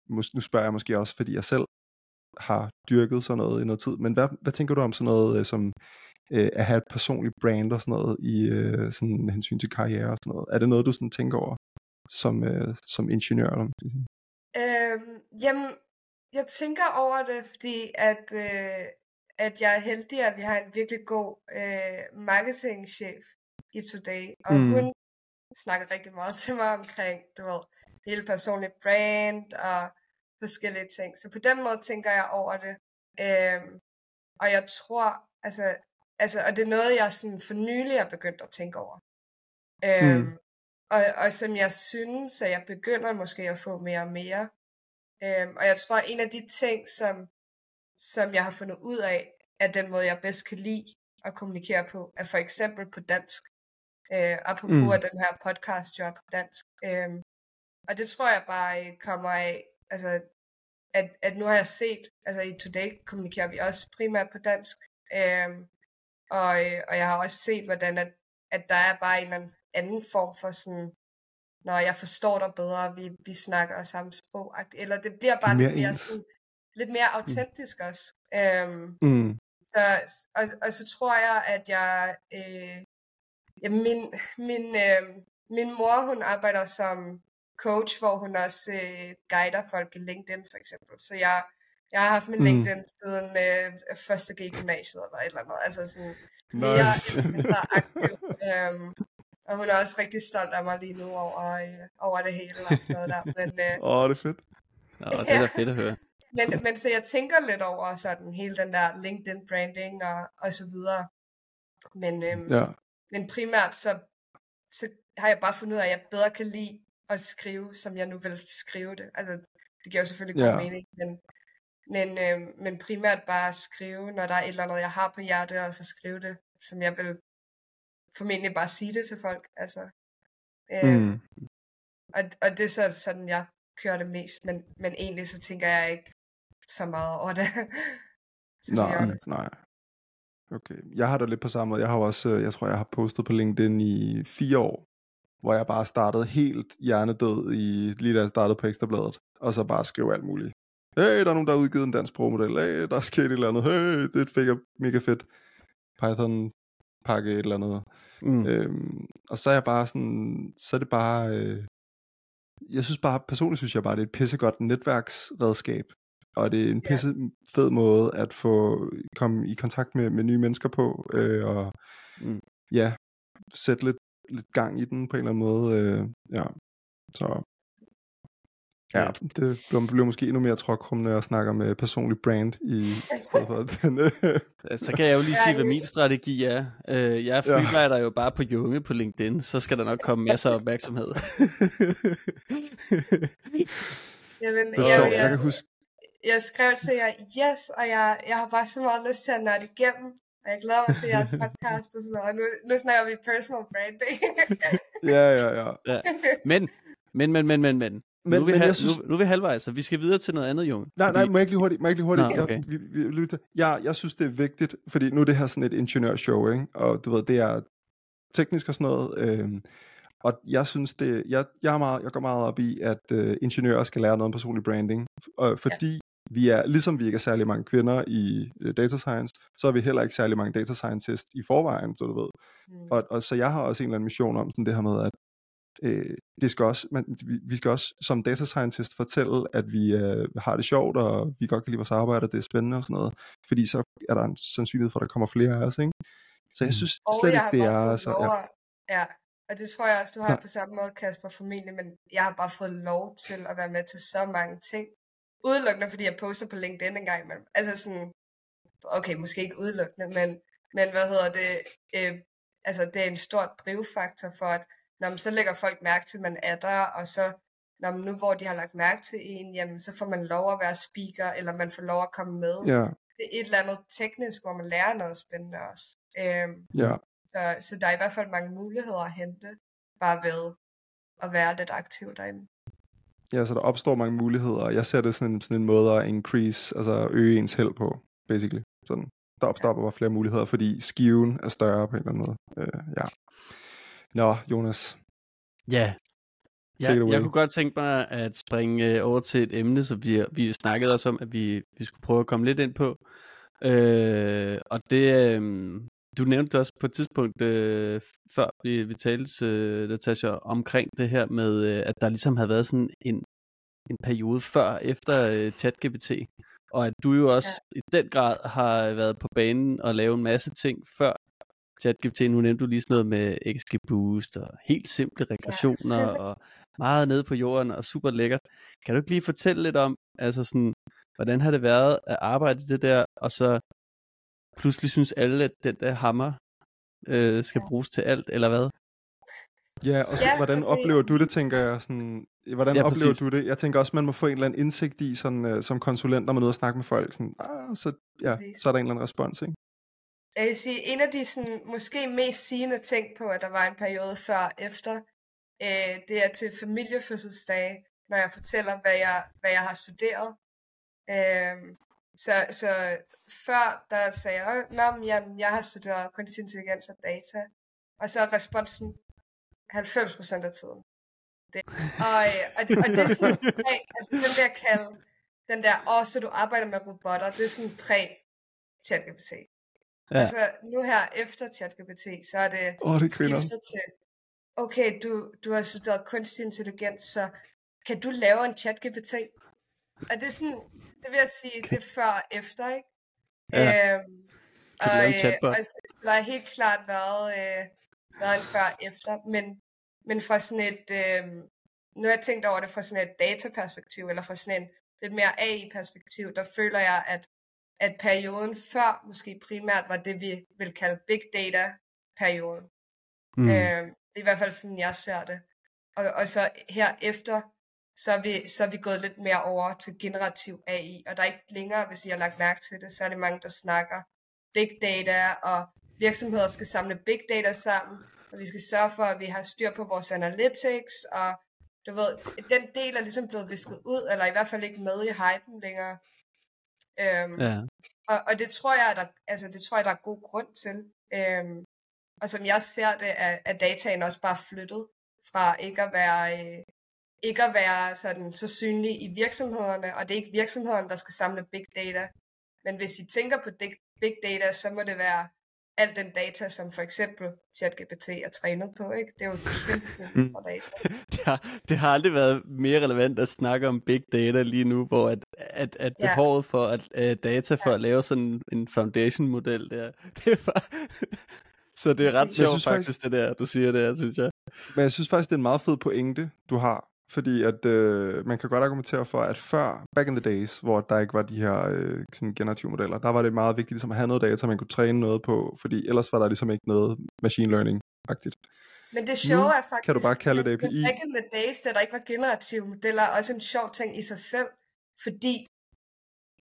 nu spørger jeg måske også, fordi jeg selv har dyrket sådan noget i noget tid, men hvad, hvad tænker du om sådan noget øh, som øh, at have et personligt brand og sådan noget i øh, sådan hensyn til karriere og sådan noget? Er det noget, du sådan tænker over som, øh, som ingeniør? Eller, man sige? Øhm, jamen, jeg tænker over det, fordi at, øh, at jeg er heldig, at vi har en virkelig god øh, marketingchef i Today, og Mm. mm. hun snakker rigtig meget til mig omkring, du ved, hele personligt brand og forskellige ting. Så på den måde tænker jeg over det. Øhm, og jeg tror, altså, altså, og det er noget, jeg sådan for nylig er begyndt at tænke over. Øhm, Mm. Og, og som jeg synes, at jeg begynder måske at få mere og mere. Øhm, og jeg tror, at en af de ting, som, som jeg har fundet ud af, er den måde, jeg bedst kan lide at kommunikere på, er for eksempel på dansk. Øh, apropos Mm. at den her podcast jo er på dansk. Øhm, og det tror jeg bare øh, kommer af, altså, at, at nu har jeg set, altså i Today kommunikerer vi også primært på dansk. Øhm, og, øh, og jeg har også set, hvordan at, at der er bare en eller anden anden form for sådan, når jeg forstår dig bedre, vi, vi snakker samme sprog. Eller det bliver bare Mere lidt mere, ens. sådan, lidt mere autentisk mm. også. Øhm, Mm. så, og, og så tror jeg, at jeg... Øh, ja, min, min, øh, min mor, hun arbejder som coach, hvor hun også øh, guider folk i LinkedIn, for eksempel. Så jeg, jeg har haft min Mm. LinkedIn siden øh, første G gymnasiet, eller et eller andet. Altså sådan mere Nice. eller mindre aktiv. Øhm, og hun er også rigtig stolt af mig lige nu over, øh, over det hele og sådan noget der. Men, øh, Åh, det er fedt. Nå, det er da fedt at høre. men, men så jeg tænker lidt over sådan hele den der LinkedIn branding og, og så videre. Men, øhm, Ja. men primært så, så har jeg bare fundet ud af, at jeg bedre kan lide at skrive, som jeg nu vil skrive det. Altså, det giver jo selvfølgelig god Ja. mening, men, men, øhm, men primært bare skrive, når der er et eller andet, jeg har på hjerte, og så skrive det, som jeg vil formentlig bare sige det til folk. Altså, øh, Mm. og, og det er så sådan, jeg kører det mest, men, men egentlig så tænker jeg ikke så meget over det. Nej, honest. nej. Okay. Jeg har det lidt på samme måde. Jeg har også, øh, jeg tror, jeg har postet på LinkedIn i fire år, hvor jeg bare startede helt hjernedød i, lige da jeg startede på Ekstrabladet, og så bare skrev alt muligt. Hey, der er nogen, der har udgivet en dansk sprogmodel. Hey, der er sket et eller andet. Hey, det et fake, mega fedt. Python pakke et eller andet. Mm. Øhm, og så er jeg bare sådan, så er det bare, øh, jeg synes bare, personligt synes jeg bare, det er et pissegodt netværksredskab. Og det er en pisse fed måde at få komme i kontakt med, med nye mennesker på, øh, og Mm. ja, sætte lidt, lidt gang i den på en eller anden måde. Øh, ja, så ja, Ja. det bliver, måske endnu mere tråkrum, når jeg snakker med personlig brand i stedet for den. Øh, Så kan jeg jo lige Ja, sige, hvad ja. min strategi er. Øh, Jeg freerider jo bare på Junge på LinkedIn, så skal der nok komme masser af opmærksomhed. Jamen, det er jeg, sjovt. jeg, Jeg kan huske, jeg skrev til jer, yes, og jeg, jeg har bare så meget lyst til at nørde igennem, og jeg glæder mig til jeres podcast og sådan noget, og nu, nu snakker vi personal branding. ja, ja, ja. Men, men, men, men, men, men. Men, nu, er vi men hal- jeg synes, nu, nu er vi halvvejs, så vi skal videre til noget andet, Junge. Nej, nej, Fordi- må jeg ikke lige hurtigt? Må jeg ikke lige hurtigt? Nå, okay. jeg, vi, vi, lytter. jeg, jeg synes, det er vigtigt, fordi nu er det her sådan et ingeniørshow, ikke? og du ved, det er teknisk og sådan noget, øhm, og jeg synes, det, jeg, jeg, er meget, jeg går meget op i, at øh, ingeniører skal lære noget om personlig branding, og fordi vi er, ligesom vi ikke er særlig mange kvinder i øh, data science, så er vi heller ikke særlig mange data scientists i forvejen, så du ved. Mm. Og, og så jeg har også en eller anden mission om sådan det her med, at øh, det skal også, man, vi, vi skal også som data scientist fortælle, at vi øh, har det sjovt, og vi godt kan lide vores arbejde, og det er spændende og sådan noget. Fordi så er der en sandsynlighed for, at der kommer flere af os, ikke? Så jeg Mm. synes Og slet ikke, det er... fået Så, lov ja. ja, og det tror jeg også, du har Ja. på samme måde, Kasper, formentlig, men jeg har bare fået lov til at være med til så mange ting. Udelukkende, fordi jeg poster på LinkedIn en gang imellem. Altså sådan, okay, måske ikke udelukkende, men, men hvad hedder det, øh, altså det er en stor drivfaktor for, at når man så lægger folk mærke til, at man er der, og så når man nu hvor de har lagt mærke til en, jamen så får man lov at være speaker, eller man får lov at komme med. ja, Det er et eller andet teknisk, hvor man lærer noget spændende også. Øhm, ja. så, så der er i hvert fald mange muligheder at hente, bare ved at være lidt aktiv derinde. Ja, så der opstår mange muligheder, og jeg ser det sådan en, sådan en måde at increase, altså øge ens held på, basically. Sådan, der opstår bare flere muligheder, fordi skiven er større på en eller anden måde. Øh, ja. Nå, Jonas. Ja. Ja, jeg kunne godt tænke mig at springe øh, over til et emne, som vi, vi snakkede også om, at vi, vi skulle prøve at komme lidt ind på. Øh, og det, øh, du nævnte det også på et tidspunkt, øh, før vi, vi talte, øh, Natasha, omkring det her med, øh, at der ligesom havde været sådan en, en periode før efter øh, ChatGPT. Og at du jo også ja. i den grad har været på banen og lavet en masse ting før ChatGPT. Nu nævnte du lige sådan noget med XGBoost og helt simple regressioner ja. og meget nede på jorden og super lækkert. Kan du ikke lige fortælle lidt om, altså sådan, hvordan har det været at arbejde i det der, og så pludselig synes alle, at den der hammer øh, skal Ja. Bruges til alt, eller hvad? Ja, og så, Ja, hvordan altså, oplever du det, tænker jeg? Sådan, hvordan Ja, oplever præcis. du det? Jeg tænker også, man må få en eller anden indsigt i, sådan, uh, som konsulent, når man er ude og snakke med folk. Sådan, ah, så, ja, Præcis. så er der en eller anden respons, ikke? Jeg vil sige, en af de sådan, måske mest sigende ting på, at der var en periode før og efter, øh, det er til familiefødselsdage, når jeg fortæller, hvad jeg, hvad jeg har studeret. Øh, så, så før, der sagde jeg, at jeg, jeg har studeret kunstig intelligens og data. Og så er responsen 90% af tiden. Det, og, øh, og, og det er sådan, præg, altså den der kalde, den der, åh, så du arbejder med robotter, det er sådan præ ChatGPT. Ja. Altså nu her efter ChatGPT, så er det oh, det skiftet til, okay, du, du har studeret kunstig intelligens, så kan du lave en ChatGPT? Og det er sådan, det vil jeg sige, det er før og efter, ikke? Ja. Øhm, Kan og, lave en øh, chatbot? og så- der har helt klart været, øh, været en før og efter, men, men fra sådan et, øh, nu har jeg tænkt over det fra sådan et dataperspektiv, eller fra sådan en lidt mere AI-perspektiv, der føler jeg, at, at perioden før måske primært var det, vi vil kalde big data-perioden. Mm. Øh, det er i hvert fald sådan, jeg ser det. Og, og så herefter, så er, vi, så er vi gået lidt mere over til generativ AI, og der er ikke længere, hvis I har lagt mærke til det, så er det mange, der snakker big data og virksomheder skal samle big data sammen, og vi skal sørge for, at vi har styr på vores analytics, og du ved, den del er ligesom blevet visket ud, eller i hvert fald ikke med i hypen længere. Øhm, Ja. og, og det tror jeg, der, altså det tror jeg, der er god grund til. Øhm, og som jeg ser det, er, er dataen også bare flyttet fra ikke at være, øh, ikke at være sådan, så synlig i virksomhederne, og det er ikke virksomhederne, der skal samle big data. Men hvis I tænker på big, big data, så må det være al den data, som for eksempel ChatGPT er trænet på. Ikke? Det er jo kæmpe Mm. data. Det har, det har aldrig været mere relevant at snakke om big data lige nu, hvor at, at, at Ja. behovet for at, uh, data for Ja. at lave sådan en foundation-model, der, det er bare... Så det er ret sjovt faktisk, faktisk- det der, du siger det, synes jeg. Men jeg synes faktisk, det er en meget fed pointe, du har. Fordi at øh, man kan godt argumentere for, at før, back in the days, hvor der ikke var de her øh, sådan generative modeller, der var det meget vigtigt ligesom at have noget data, man kunne træne noget på, fordi ellers var der ligesom ikke noget machine learning-agtigt. Men det sjove er faktisk, kan du bare kalde det API. Back in the days, da der ikke var generative modeller, er også en sjov ting i sig selv, fordi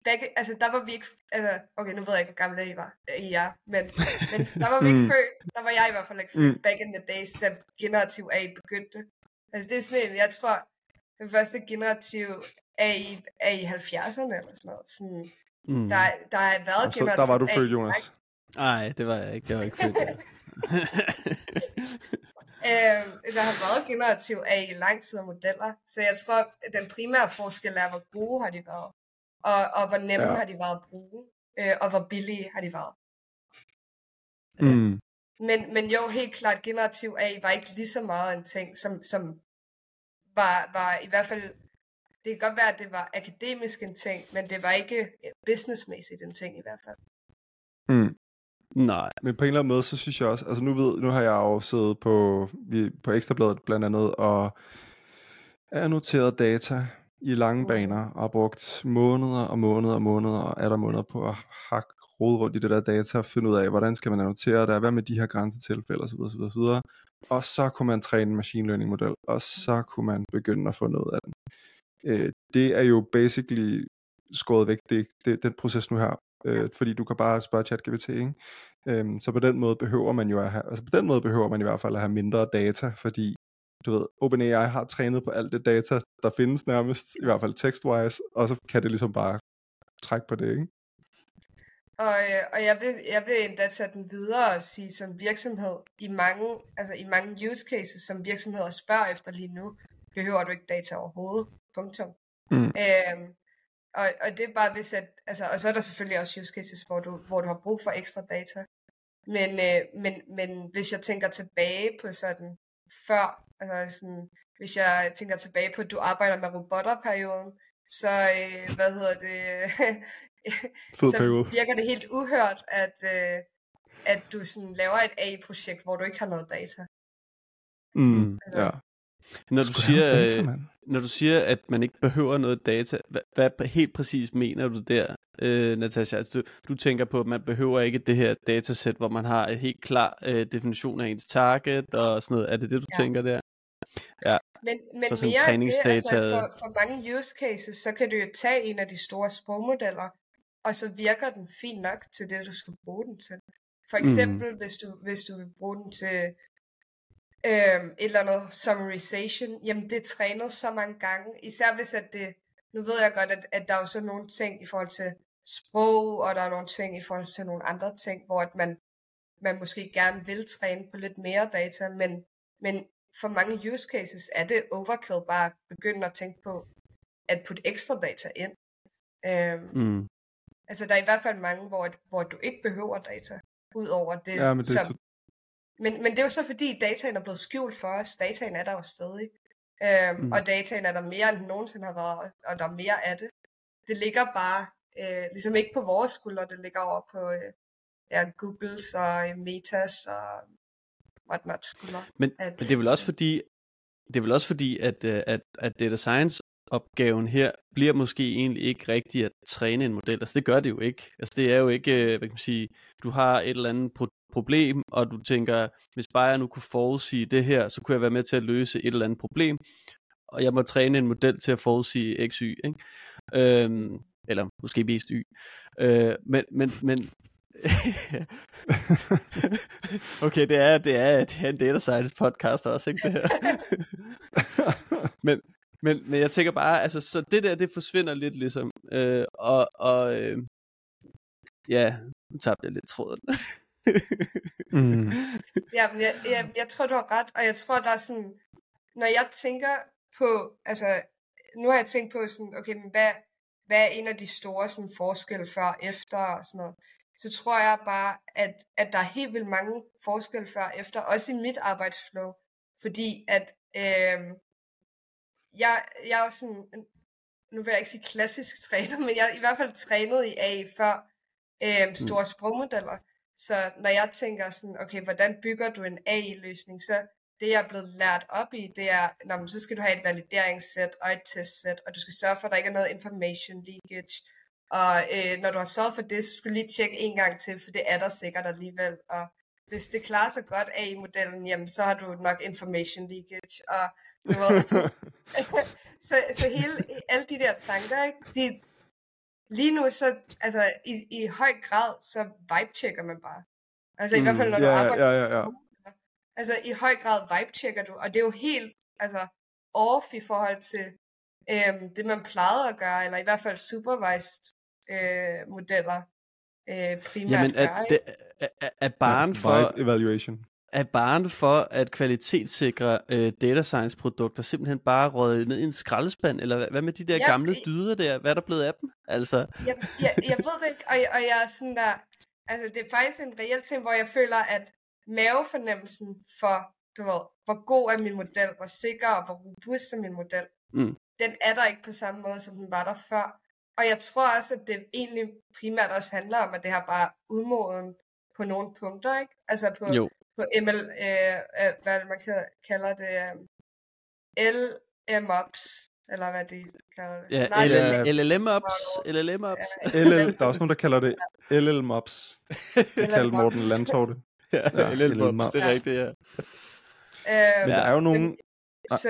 begge, altså der var vi ikke, altså, okay, nu ved jeg ikke, hvor gamle I var, I er, men, men der var vi ikke Mm. født, der var jeg i hvert fald ikke født, Mm. back in the days, da generativ AI begyndte. Altså det er sådan en, jeg tror, den første generativ AI er i 70'erne eller sådan noget. Sådan, Mm. der, der har været så- generativ der var du født, i Jonas. Nej, det var jeg ikke. Jeg var ikke der. Øh, der har været generativ AI i lang tid af modeller, så jeg tror, at den primære forskel er, hvor gode har de været, og, og hvor nemme ja. har de været at bruge, øh, og hvor billige har de været. mm. Men, men jo, helt klart, generativ AI var ikke lige så meget en ting, som, som var, var i hvert fald, det kan godt være, at det var akademisk en ting, men det var ikke øh, businessmæssigt en ting i hvert fald. Mm. Nej. Men på en eller anden måde, så synes jeg også, altså nu ved, nu har jeg jo siddet på, på Ekstrabladet blandt andet, og annoteret data i lange Mm. baner, og brugt måneder og måneder og måneder, og er der måneder på at hakke rode rundt i det der data, finde ud af, hvordan skal man annotere det, hvad med de her grænsetilfælde, osv., osv., osv. Og så kunne man træne en machine learning model, og så kunne man begynde at få noget af den. Øh, det er jo basically skåret væk, det, det, den proces nu her, øh, fordi du kan bare spørge ChatGPT, ikke? Øhm, så på den måde behøver man jo at have, altså på den måde behøver man i hvert fald at have mindre data, fordi du ved, OpenAI har trænet på alt det data, der findes nærmest, i hvert fald text-wise, og så kan det ligesom bare trække på det, ikke? Og, øh, og jeg, vil, jeg vil endda tage den videre og sige, som virksomhed, i mange, altså i mange use cases, som virksomheder spørger efter lige nu, behøver du ikke data overhovedet. Punktum. Mm. Øhm, og, og det er bare hvis, at, altså, og så er der selvfølgelig også use cases, hvor du, hvor du har brug for ekstra data. Men, øh, men, men hvis jeg tænker tilbage på sådan før, altså sådan, hvis jeg tænker tilbage på, at du arbejder med robotter-perioden, så, øh, hvad hedder det, så virker det helt uhørt, at, øh, at du sådan laver et AI-projekt, hvor du ikke har noget data. Mm. Altså, Ja. Når du, siger, data, øh, når du siger, at man ikke behøver noget data, hvad, hvad helt præcis mener du der, øh, Natasha? Altså, du, du tænker på, at man behøver ikke det her datasæt, hvor man har en helt klar øh, definition af ens target og sådan noget. Er det det, du Ja. tænker der? Men, men Så sådan mere det, altså for, for mange use cases, så kan du jo tage en af de store sprogmodeller, og så virker den fint nok til det, du skal bruge den til. For eksempel, mm. hvis, du, hvis du vil bruge den til øhm, et eller andet summarization, jamen det er trænet så mange gange, især hvis at det, nu ved jeg godt, at, at der er jo så nogle ting i forhold til sprog, og der er nogle ting i forhold til nogle andre ting, hvor at man, man måske gerne vil træne på lidt mere data, men, men for mange use cases er det overkill bare at begynde at tænke på at putte ekstra data ind. Øhm, Mm. Altså der er i hvert fald mange, hvor, hvor du ikke behøver data, ud over det, Ja, men det er som... Men, men det er jo så fordi dataen er blevet skjult for os. Dataen er der jo stadig. Øhm, Mm. Og dataen er der mere, end den nogensinde har været, og der er mere af det. Det ligger bare øh, ligesom ikke på vores skuldre, det ligger over på øh, ja, Googles og øh, Metas og whatnot skuldre. Men, At, men det er vel også fordi, det er vel også fordi, at, øh, at, at data science opgaven her bliver måske egentlig ikke rigtig at træne en model. Altså det gør det jo ikke. Altså det er jo ikke, øh, hvad kan man sige, du har et eller andet pro- problem, og du tænker, hvis bare jeg nu kunne forudsige det her, så kunne jeg være med til at løse et eller andet problem, og jeg må træne en model til at forudsige x, y, ikke? Øhm, eller måske mest y. Øh, men, men, men okay, det er, det, er, det er en data science podcast også, ikke det her? men, men, men jeg tænker bare, altså, så det der, det forsvinder lidt ligesom. Øh, og og øh, ja, nu tabte jeg lidt tråden. mm. Ja, men jeg, jeg, jeg tror, du har ret, og jeg tror, der er sådan, når jeg tænker på, altså, nu har jeg tænkt på sådan, okay, men hvad, hvad er en af de store sådan, forskelle før og efter og sådan noget, så tror jeg bare, at, at der er helt vildt mange forskelle før og efter, også i mit arbejdsflow, fordi at øh, jeg, jeg er jo sådan, nu vil jeg ikke sige klassisk træner, men jeg er i hvert fald trænet i AI før øh, store mm. sprogmodeller. Så når jeg tænker sådan, okay, hvordan bygger du en AI-løsning, så det jeg er blevet lært op i, det er, når så skal du have et valideringssæt og et testsæt, og du skal sørge for, at der ikke er noget information leakage. Og øh, når du har sørget for det, så skal du lige tjekke en gang til, for det er der sikkert alligevel. Og hvis det klarer sig godt af i modellen, jamen så har du nok information leakage. Og du ved, så, så, så hele, alle de der tanker, ikke, de, lige nu så, altså i, i høj grad, så vibe-checker man bare. Altså i mm, hvert fald, når yeah, du arbejder ja, ja, ja. Altså i høj grad vibe-checker du, og det er jo helt altså, off i forhold til øhm, det, man plejede at gøre, eller i hvert fald supervised øh, modeller øh, primært Jamen, er, det, er, er, er barn for... Evaluation. Er barn for at kvalitetssikre øh, data science produkter simpelthen bare røget ned i en skraldespand, eller hvad, hvad med de der ja, gamle dyder der? Hvad er der blevet af dem? Altså... Jeg, jeg, jeg ved det ikke, og, og jeg er sådan der... Altså, det er faktisk en reel ting, hvor jeg føler, at mavefornemmelsen for, du ved, hvor god er min model, hvor sikker og hvor robust er min model, mm. den er der ikke på samme måde, som den var der før. Og jeg tror også, at det egentlig primært også handler om, at det har bare udmoden på nogle punkter, ikke? Altså på, jo. på ML, øh, øh, hvad man kalder det, øh, LMOps, eller hvad de kalder det. Ja, Nej, LLM-ops. LLM-ops. LL, der er også nogen, der kalder det LL-mops. Det kalder Morten Landtorte. ja, ja LL-mops, det er rigtigt, ja. Øh, Men der er jo nogen... Så,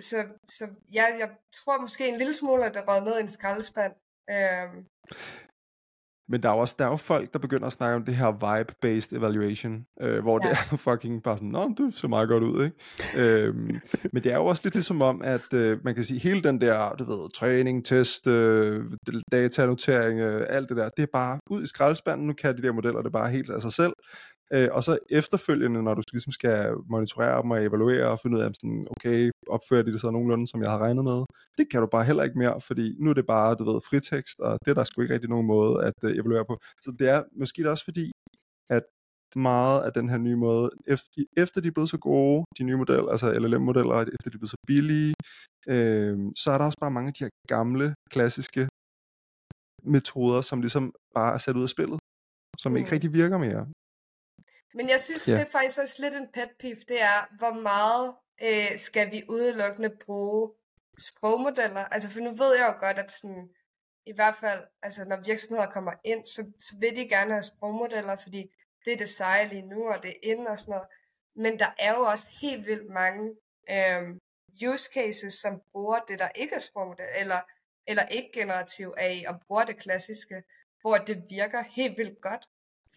så, så, ja, jeg tror måske en lille smule, at det rød ned i en skraldespand. Øh, men der er, også, der er jo folk, der begynder at snakke om det her vibe-based evaluation, øh, hvor ja. det er fucking bare sådan, nå, du ser meget godt ud, ikke? øhm, men det er jo også lidt ligesom om, at øh, man kan sige, hele den der, du ved, træning, test, øh, datanotering, øh, alt det der, det er bare ud i skraldespanden, nu kan de der modeller det bare helt af sig selv, Øh, og så efterfølgende, når du ligesom skal monitorere dem og evaluere og finde ud af, sådan, okay, opfører de det så nogenlunde, som jeg har regnet med? Det kan du bare heller ikke mere, fordi nu er det bare, du ved, fritekst, og det er der sgu ikke rigtig nogen måde at uh, evaluere på. Så det er måske også fordi, at meget af den her nye måde, efter de er blevet så gode, de nye modeller, altså LLM-modeller, efter de er blevet så billige, øh, så er der også bare mange af de her gamle, klassiske metoder, som ligesom bare er sat ud af spillet, som mm. ikke rigtig virker mere. Men jeg synes, ja. det er faktisk også lidt en pet peeve, det er, hvor meget øh, skal vi udelukkende bruge sprogmodeller? Altså, for nu ved jeg jo godt, at sådan, i hvert fald, altså, når virksomheder kommer ind, så, så vil de gerne have sprogmodeller, fordi det er det seje lige nu, og det er ind og sådan noget. Men der er jo også helt vildt mange øh, use cases, som bruger det, der ikke er sprogmodel, eller, eller ikke generativ AI, og bruger det klassiske, hvor det virker helt vildt godt.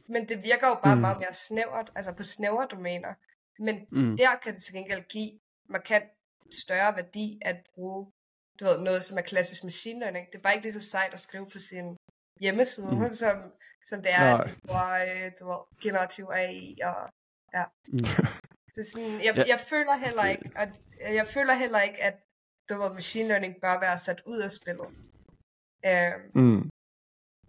Men det virker jo bare mm. meget mere snævert, altså på snævre domæner. Men mm. der kan det til gengæld give markant større værdi at bruge du ved, noget, som er klassisk machine learning. Det er bare ikke lige så sejt at skrive på sin hjemmeside, mm. som, som det er, Nej. at bruger øh, du ved, generativ AI. Og, ja. Mm. Så sådan, jeg, ja. jeg føler heller ikke, at, jeg føler heller ikke, at du ved, machine learning bør være sat ud af spillet. Um, mm.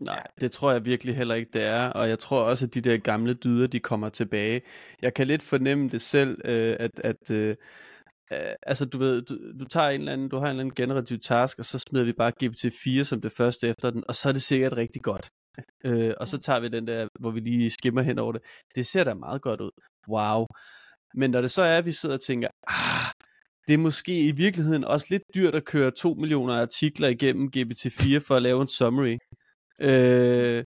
Nej, det tror jeg virkelig heller ikke, det er. Og jeg tror også, at de der gamle dyder, de kommer tilbage. Jeg kan lidt fornemme det selv, øh, at, at øh, øh, altså du ved, du, du tager en eller anden, du har en eller anden generativ task, og så smider vi bare GPT-4 som det første efter den, og så er det sikkert rigtig godt. Øh, og så tager vi den der, hvor vi lige skimmer hen over det. Det ser da meget godt ud. Wow. Men når det så er, at vi sidder og tænker, ah, det er måske i virkeligheden også lidt dyrt at køre 2 millioner artikler igennem GPT-4 for at lave en summary øh,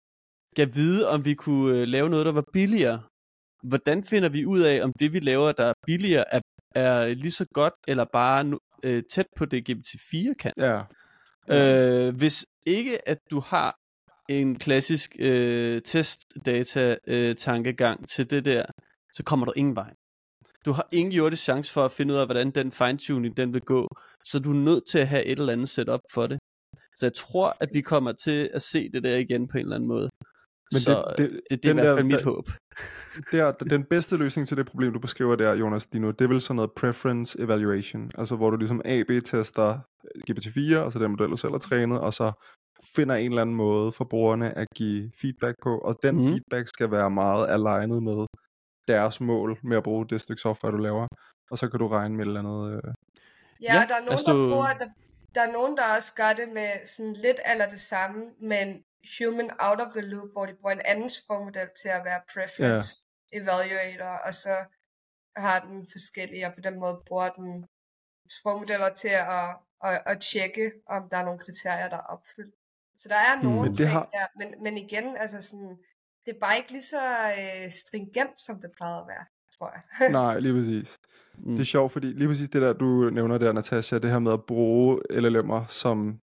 gav vide, om vi kunne øh, lave noget, der var billigere. Hvordan finder vi ud af, om det vi laver, der er billigere, er, er lige så godt, eller bare øh, tæt på det GPT-4 kan? Ja. Øh, hvis ikke at du har en klassisk øh, test-data-tankegang øh, til det der, så kommer du ingen vej. Du har ingen jordisk chance for at finde ud af, hvordan den fine-tuning den vil gå, så du er nødt til at have et eller andet setup for det. Så jeg tror, at vi kommer til at se det der igen på en eller anden måde. Men så det, det, det, det er i hvert fald mit der, håb. Der, den bedste løsning til det problem, du beskriver der, Jonas, lige nu, det er vel sådan noget preference evaluation, altså hvor du ligesom A-B-tester GPT-4, altså den model, du selv har trænet, og så finder en eller anden måde for brugerne at give feedback på, og den mm. feedback skal være meget alignet med deres mål med at bruge det stykke software, du laver, og så kan du regne med et eller andet... Øh... Ja, ja, der er nogen, altså, der bruger, der, der er nogen, der også gør det med sådan lidt eller det samme, men human out of the loop, hvor de bruger en anden sprogmodel til at være preference yeah. evaluator, og så har den forskellige, og på den måde bruger den sprogmodeller til at, at, at tjekke, om der er nogle kriterier, der er opfyldt. Så der er mm, nogle mm, ting har... der, men, men igen, altså sådan, det er bare ikke lige så øh, stringent, som det plejede at være, tror jeg. Nej, lige præcis. Mm. Det er sjovt, fordi lige præcis det der, du nævner der, Natasha, det her med at bruge LLM'er som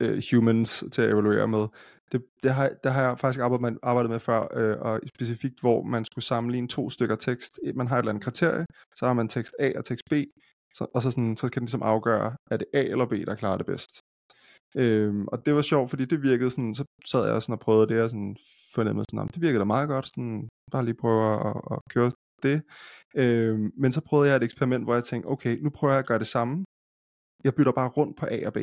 øh, humans til at evaluere med, det, det, har, det har jeg faktisk arbejdet med, arbejdet med før, øh, og specifikt hvor man skulle sammenligne to stykker tekst. Man har et eller andet kriterie, så har man tekst A og tekst B, så, og så, sådan, så kan den ligesom afgøre, er det A eller B, der klarer det bedst. Øhm, og det var sjovt, fordi det virkede sådan, så sad jeg sådan og prøvede det, og sådan fornemmede sådan, det virkede da meget godt, sådan, bare lige prøve at, at køre det. Øh, men så prøvede jeg et eksperiment, hvor jeg tænkte, okay, nu prøver jeg at gøre det samme. Jeg bytter bare rundt på A og B.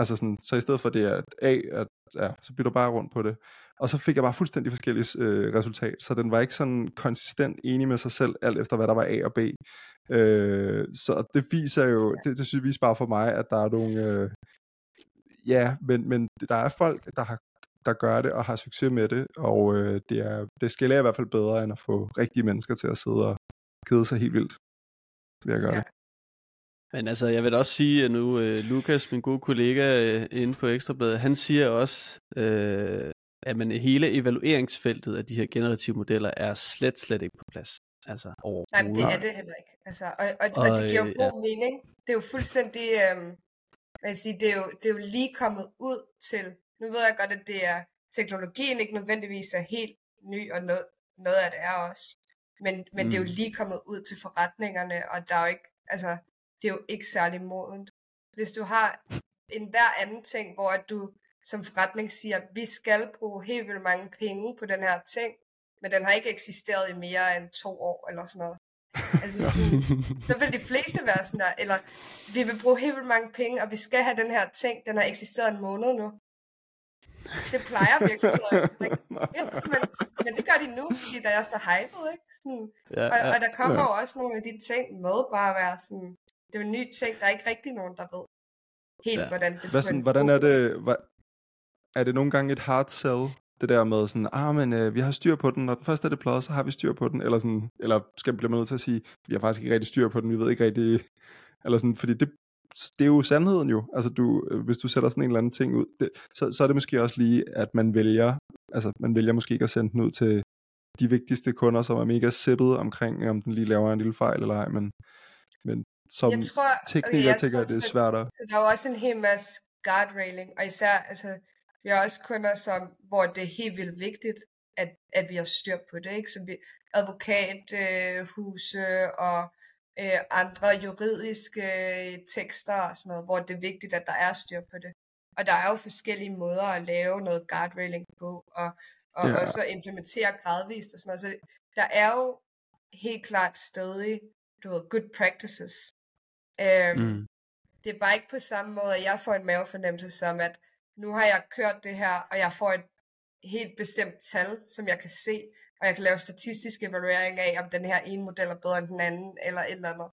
Altså sådan, så i stedet for det er A, at, ja, så bytter jeg bare rundt på det. Og så fik jeg bare fuldstændig forskellige øh, resultat, så den var ikke sådan konsistent enig med sig selv, alt efter hvad der var A og B. Øh, så det viser jo, det, det synes vi bare for mig, at der er nogle, øh, ja, men, men der er folk, der har der gør det og har succes med det, og øh, det, er, det skal i hvert fald bedre, end at få rigtige mennesker til at sidde og kede sig helt vildt ved at gøre ja. det. Men altså, jeg vil også sige, at nu uh, Lukas, min gode kollega uh, inde på Ekstrabladet, han siger også, uh, at man hele evalueringsfeltet af de her generative modeller er slet, slet ikke på plads. Altså overhovedet. Nej, det er det heller ikke. Altså, og, og, og, og det giver jo god ja. mening. Det er jo fuldstændig, øhm, hvad jeg sige, det er, jo, det er jo lige kommet ud til, nu ved jeg godt, at det er, teknologien ikke nødvendigvis er helt ny, og noget, noget af det er også. Men, men mm. det er jo mm. lige kommet ud til forretningerne, og der er jo ikke, altså, det er jo ikke særlig modent. Hvis du har en hver anden ting, hvor at du som forretning siger, vi skal bruge helt vildt mange penge på den her ting, men den har ikke eksisteret i mere end to år eller sådan noget. Altså, sådan, så vil de fleste være sådan der, eller vi vil bruge helt vildt mange penge, og vi skal have den her ting, den har eksisteret en måned nu. Det plejer virkelig at men, men det gør de nu, fordi der er så hyped, ikke? Sådan, ja, og, og der kommer ja. jo også nogle af de ting med bare at være sådan, det er en ny ting, der er ikke rigtig nogen, der ved helt, ja. hvordan det Hvad sådan, Hvordan er det, hvad, er det nogle gange et hard sell, det der med sådan, ah, men øh, vi har styr på den, når den først er det plade, så har vi styr på den, eller sådan, eller skal blive nødt til at sige, vi har faktisk ikke rigtig styr på den, vi ved ikke rigtig, eller sådan, fordi det, det er jo sandheden jo, altså du, øh, hvis du sætter sådan en eller anden ting ud, det, så, så er det måske også lige, at man vælger, altså man vælger måske ikke at sende den ud til de vigtigste kunder, som er mega sippet omkring, om den lige laver en lille fejl eller ej, men, men som jeg tror, tekniker okay, jeg tænker jeg, det er svært at... Så der er jo også en hel masse guardrailing, og især, altså, vi har også kunder, som, hvor det er helt vildt vigtigt, at, at vi har styr på det, ikke? Så vi, advokathuse øh, og øh, andre juridiske tekster og sådan noget, hvor det er vigtigt, at der er styr på det. Og der er jo forskellige måder at lave noget guardrailing på, og, og ja. også implementere gradvist og sådan noget. Så der er jo helt klart stadig, du ved, good practices. Øhm, mm. Det er bare ikke på samme måde, at jeg får en mavefornemmelse som, at nu har jeg kørt det her, og jeg får et helt bestemt tal, som jeg kan se, og jeg kan lave statistisk evaluering af, om den her ene model er bedre end den anden, eller et eller andet.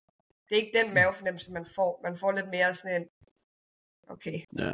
Det er ikke den mm. mavefornemmelse, man får. Man får lidt mere sådan en, okay. Ja.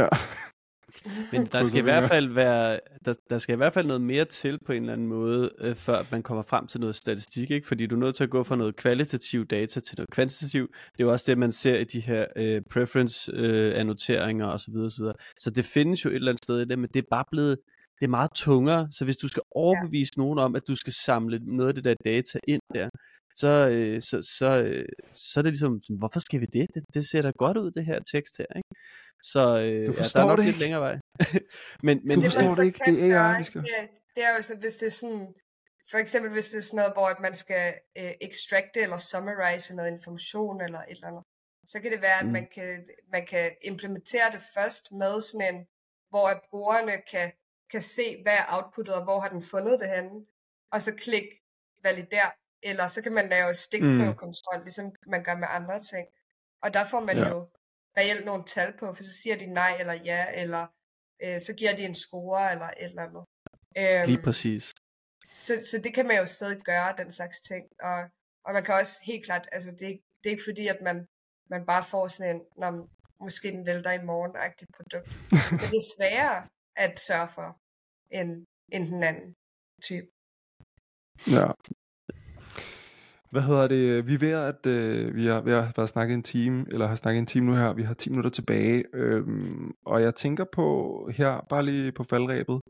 Ja. Men der skal i hvert fald være, der, der skal i hvert fald noget mere til på en eller anden måde, øh, før man kommer frem til noget statistik, ikke? Fordi du er nødt til at gå fra noget kvalitativ data til noget kvantitativ. Det er jo også det, man ser i de her øh, preference øh, annoteringer osv. osv. Så det findes jo et eller andet sted i det, men det er bare blevet, det er meget tungere, så hvis du skal overbevise ja. nogen om, at du skal samle noget af det der data ind der, så, øh, så, så, øh, så er det ligesom, hvorfor skal vi det? det? Det ser da godt ud, det her tekst her, ikke? Så øh, Du ja, forstår der er nok det lidt ikke. længere vej. men, men Du det, forstår så det ikke. Det er AI, skal- Det, er- det er jo så, hvis det er sådan, for eksempel hvis det er sådan noget, hvor at man skal øh, extracte eller summarize noget information eller et eller andet, så kan det være, at Mm. man, kan, man kan implementere det først med sådan en, hvor at brugerne kan, kan se, hvad er outputtet, og hvor har den fundet det henne, og så klik valider, eller så kan man lave stikprøvekontrol, mm. ligesom man gør med andre ting. Og der får man Ja. jo reelt nogle tal på, for så siger de nej eller ja, eller øh, så giver de en score eller et eller andet. Øhm, lige præcis. så, så det kan man jo stadig gøre, den slags ting. Og, og man kan også helt klart, altså det, det er ikke fordi, at man, man bare får sådan en, når måske den vælter i morgen-agtig produkt. Men det er sværere at sørge for, end, end den anden type. Ja. Hvad hedder det? Vi er ved at øh, vi har ved at have snakket en time, eller har snakket en time nu her. Vi har 10 minutter tilbage. Øhm, og jeg tænker på her, bare lige på faldrebet.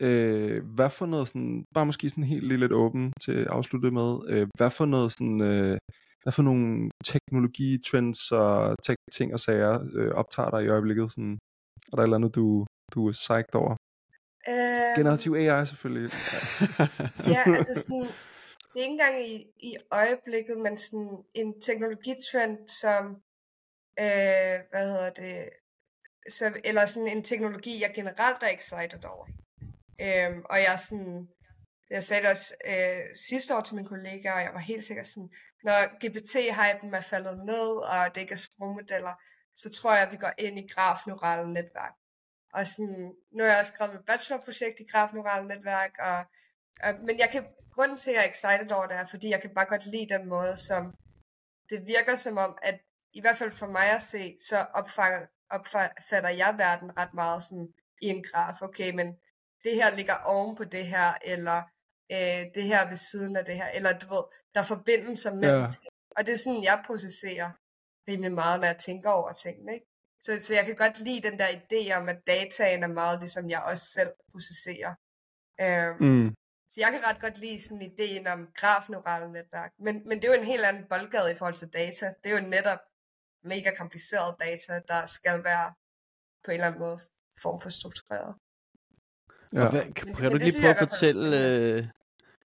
Øh, hvad for noget sådan, bare måske sådan helt lige lidt åben til at afslutte med. Øh, hvad for noget sådan, øh, hvad for nogle teknologi-trends og tech-ting og sager øh, optager dig i øjeblikket? Sådan, er der et eller andet, du, du er psyched over? Øhm, Generativ AI selvfølgelig. Ja, altså sådan, det er ikke engang i, i øjeblikket, men sådan en teknologitrend, som, øh, hvad hedder det, så, eller sådan en teknologi, jeg generelt er excited over. Øhm, og jeg sådan, jeg sagde det også øh, sidste år til mine kollegaer, og jeg var helt sikker sådan, når GPT-hypen er faldet ned, og det ikke er sprogmodeller, så tror jeg, at vi går ind i grafneurale netværk. Og sådan, nu har jeg også skrevet mit bachelorprojekt i grafneurale netværk, og, og, men jeg kan, grunden til, at jeg er excited over det, er, fordi jeg kan bare godt lide den måde, som det virker som om, at i hvert fald for mig at se, så opfanger, opfatter jeg verden ret meget sådan i en graf. Okay, men det her ligger oven på det her, eller øh, det her ved siden af det her, eller du ved, der er forbindelser mellem Ja. ting. Og det er sådan, jeg processerer rimelig meget, når jeg tænker over tingene. Ikke? Så, så jeg kan godt lide den der idé om, at dataen er meget ligesom jeg også selv processerer. Øhm, mm. så jeg kan ret godt lide sådan ideen om grafneurale netværk. Men, men det er jo en helt anden boldgade i forhold til data. Det er jo netop mega kompliceret data, der skal være på en eller anden måde form for struktureret. Ja. Hvad, kan, Men- kan men du lige prøve at fortælle, øh,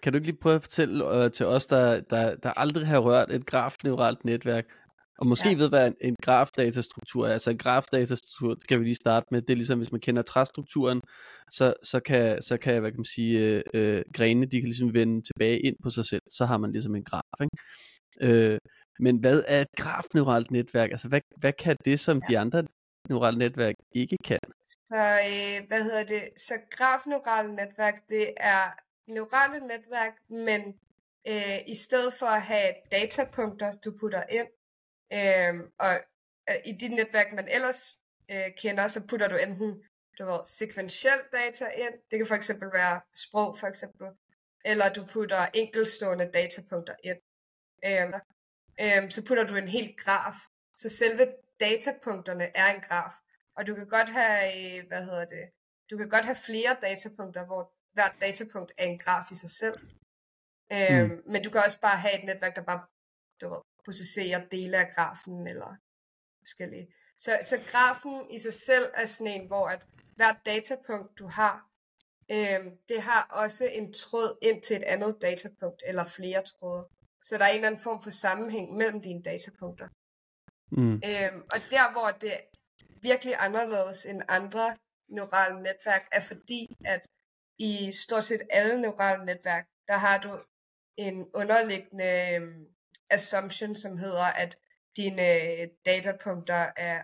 kan du ikke lige prøve at fortælle øh, til os, der, der, der aldrig har rørt et grafneuralt netværk, og måske ja. Ja. ved, hvad en, en grafdatastruktur er. Altså en grafdatastruktur, det kan vi lige starte med, det er ligesom, hvis man kender træstrukturen, så, så, kan, så kan, hvad kan man sige, øh, øh, grenene, de kan ligesom vende tilbage ind på sig selv, så har man ligesom en graf, ikke? Øh, men hvad er et grafneuralt netværk? Altså, hvad, hvad kan det, som de andre neurale netværk ikke kan? Så øh, hvad hedder det? Så grafneurale netværk, det er neurale netværk, men øh, i stedet for at have datapunkter, du putter ind, øh, og i dit netværk, man ellers øh, kender, så putter du enten du ved, sekventiel data ind, det kan for eksempel være sprog for eksempel, eller du putter enkeltstående datapunkter ind. Øh, øh, så putter du en helt graf. Så selve datapunkterne er en graf. Og du kan godt have, øh, hvad hedder det, du kan godt have flere datapunkter, hvor hvert datapunkt er en graf i sig selv. Øhm, mm. Men du kan også bare have et netværk, der bare du ved, processerer dele af grafen, eller forskellige. Så, så grafen i sig selv er sådan en, hvor at hvert datapunkt, du har, øhm, det har også en tråd ind til et andet datapunkt, eller flere tråde. Så der er en eller anden form for sammenhæng mellem dine datapunkter. Mm. Øhm, og der, hvor det er virkelig anderledes end andre neurale netværk, er fordi, at i stort set alle neurale netværk, der har du en underliggende øhm, assumption, som hedder, at dine øh, datapunkter er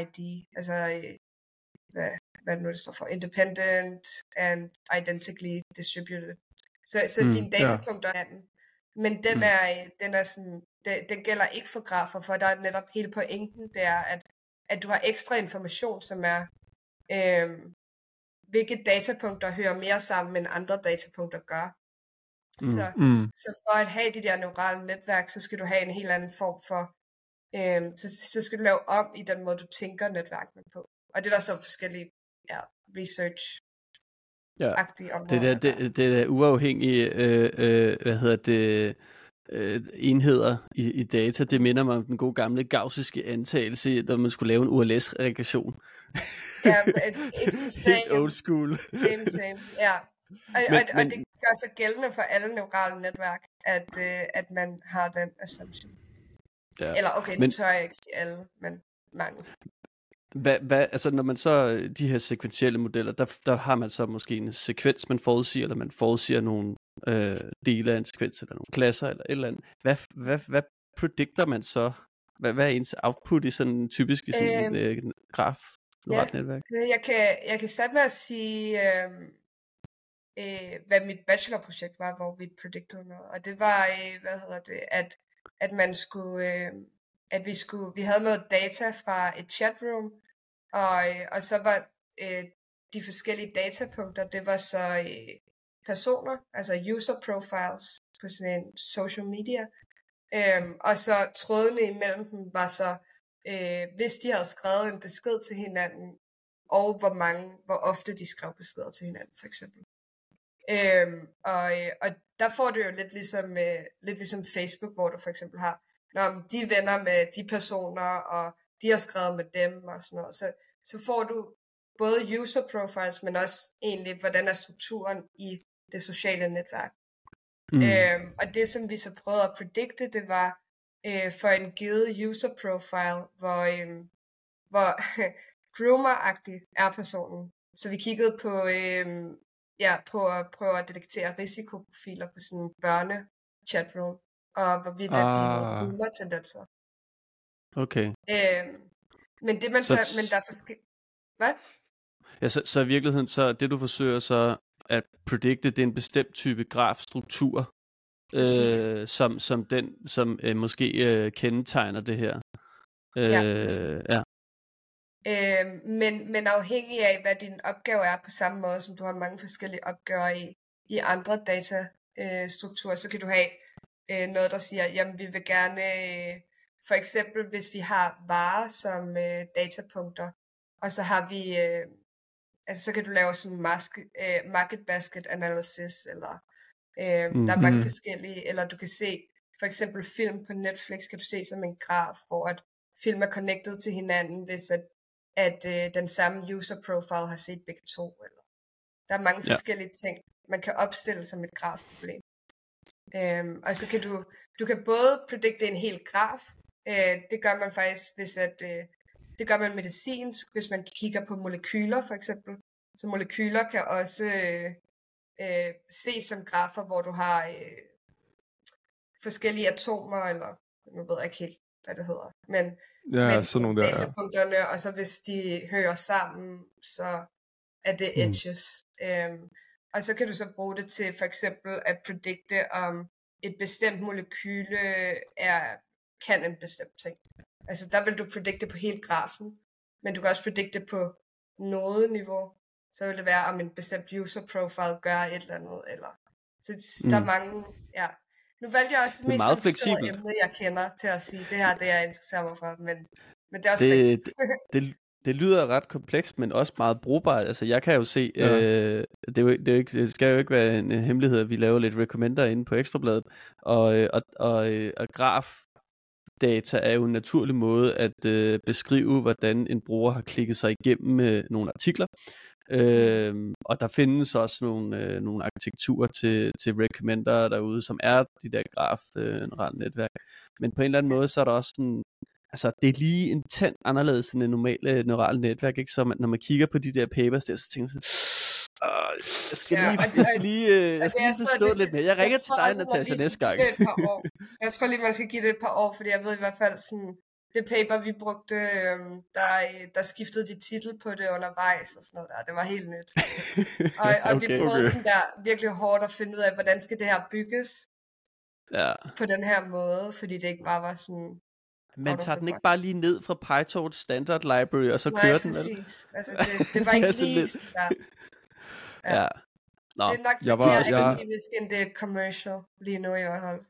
ID, altså øh, hvad, hvad det nu det står for, independent and identically distributed. Så, så Mm, dine ja. datapunkter er den. Men den Mm. er, øh, den er sådan, den, den gælder ikke for grafer, for der er netop hele pointen, det er, at, at du har ekstra information, som er, øhm, hvilke datapunkter hører mere sammen, end andre datapunkter gør. Mm. Så, Mm. så for at have de der neurale netværk, så skal du have en helt anden form for, øhm, så, så skal du lave om i den måde, du tænker netværkene på. Og det er der så forskellige ja, research-agtige Ja. områder. Det der, der. det, det der uafhængige, øh, øh, hvad hedder det, øh, enheder i, i data. Det minder mig om den gode gamle gaussiske antagelse, når man skulle lave en ULS-regression. Ja, it's the same. Helt old school. Same, same. Ja. Og, men, og, men, og det gør sig gældende for alle neurale netværk, at, øh, at man har den assumption. Ja. Eller okay, men, tør jeg ikke sige alle, men mange. Hvad, hvad, altså når man så, de her sekventielle modeller, der, der har man så måske en sekvens, man forudsiger, eller man forudsiger nogle øh, dele af en sekvens, eller nogle klasser, eller et eller andet. Hvad, hvad, hvad predikter man så? Hvad, hvad er ens output i sådan en typisk i sådan øhm, en øh, graf? Ja, netværk? Jeg kan, jeg kan sætte med at sige, øh, øh, hvad mit bachelorprojekt var, hvor vi predicted noget. Og det var, øh, hvad hedder det, at, at man skulle, øh, at vi skulle, vi havde noget data fra et chatroom, og, øh, og så var øh, de forskellige datapunkter, det var så øh, personer, altså user profiles på sådan en social media, øhm, og så trådene imellem dem var så, øh, hvis de havde skrevet en besked til hinanden, og hvor mange, hvor ofte de skrev beskeder til hinanden, for eksempel. Øhm, og, øh, og der får du jo lidt ligesom, øh, lidt ligesom Facebook, hvor du for eksempel har, når de venner med de personer, og de har skrevet med dem og sådan noget, så, så får du både user profiles, men også egentlig, hvordan er strukturen i det sociale netværk. Mm. Øhm, og det, som vi så prøvede at predikte, det var øh, for en givet user profile, hvor, øh, hvor groomer-agtig er personen. Så vi kiggede på, øh, ja, på at prøve at detektere risikoprofiler på sådan en børne-chatroom, og hvorvidt ah. de har groomer-tendenser. Okay. Øhm, men det man så, så men der er Hvad? Ja, så, så i virkeligheden, så det du forsøger så at predicte, det er en bestemt type grafstruktur, øh, som, som den, som øh, måske øh, kendetegner det her. Øh, ja. ja. Øh, men, men afhængig af, hvad din opgave er, på samme måde som du har mange forskellige opgaver i, i andre datastrukturer, øh, så kan du have øh, noget, der siger, jamen vi vil gerne, øh, for eksempel hvis vi har varer som øh, datapunkter, og så har vi øh, altså så kan du lave sådan mask, uh, market basket analysis, eller uh, mm. der er mange mm. forskellige, eller du kan se for eksempel film på Netflix, kan du se som en graf, hvor at film er connected til hinanden, hvis at, at uh, den samme user profile har set begge to. Eller. Der er mange ja. forskellige ting, man kan opstille som et grafproblem. Um, og så kan du, du kan både predikte en hel graf, uh, det gør man faktisk, hvis at, uh, det gør man medicinsk, hvis man kigger på molekyler for eksempel. Så molekyler kan også øh, øh, ses som grafer, hvor du har øh, forskellige atomer, eller nu ved jeg ikke helt, hvad det hedder. Men, ja, men sådan nogle der, ja. og så hvis de hører sammen, så er det mm. edges. Mm. Øhm, og så kan du så bruge det til for eksempel at predikte, om et bestemt molekyle er, kan en bestemt ting. Altså der vil du predikte på hele grafen, men du kan også predikte på noget niveau. Så vil det være, om en bestemt user profile gør et eller andet. Eller... Så mm. der er mm. mange, ja. Nu valgte jeg også det, det mest meget fleksibelt. emne, jeg kender til at sige, det her det jeg interesserer mig for, men, men det er også det, det, det, det lyder ret komplekst, men også meget brugbart. Altså, jeg kan jo se, ja. øh, det, er jo, det, er jo ikke, det skal jo ikke være en hemmelighed, at vi laver lidt recommender inde på Ekstrabladet, og, øh, og, og, øh, og graf data er jo en naturlig måde at øh, beskrive, hvordan en bruger har klikket sig igennem øh, nogle artikler. Øh, og der findes også nogle, øh, nogle arkitekturer til, til recommender derude, som er de der graf øh, netværk. Men på en eller anden måde, så er der også sådan, altså det er lige en tand anderledes end en normal øh, neurale netværk, ikke? Så man, når man kigger på de der papers der, så tænker man jeg skal lige, ja, jeg skal lige, øh, jeg skal lige forstå det, lidt mere. Jeg ringer jeg til dig, Natasha, næste gang. Jeg tror lige, man skal give det et par år, fordi jeg ved i hvert fald sådan, det paper, vi brugte, øhm, der, der skiftede de titel på det undervejs og sådan noget der. Det var helt nyt. og, og okay, vi prøvede okay. sådan der virkelig hårdt at finde ud af, hvordan skal det her bygges ja. på den her måde, fordi det ikke bare var sådan... Man tager den ikke bare lige ned fra PyTorch Standard Library, og så Nej, kører den, vel? Altså, det, det var ikke lige... Ja. Ja. ja. Nå, det er nok jeg var, mere jeg... akademisk, end det er commercial lige nu i hvert fald.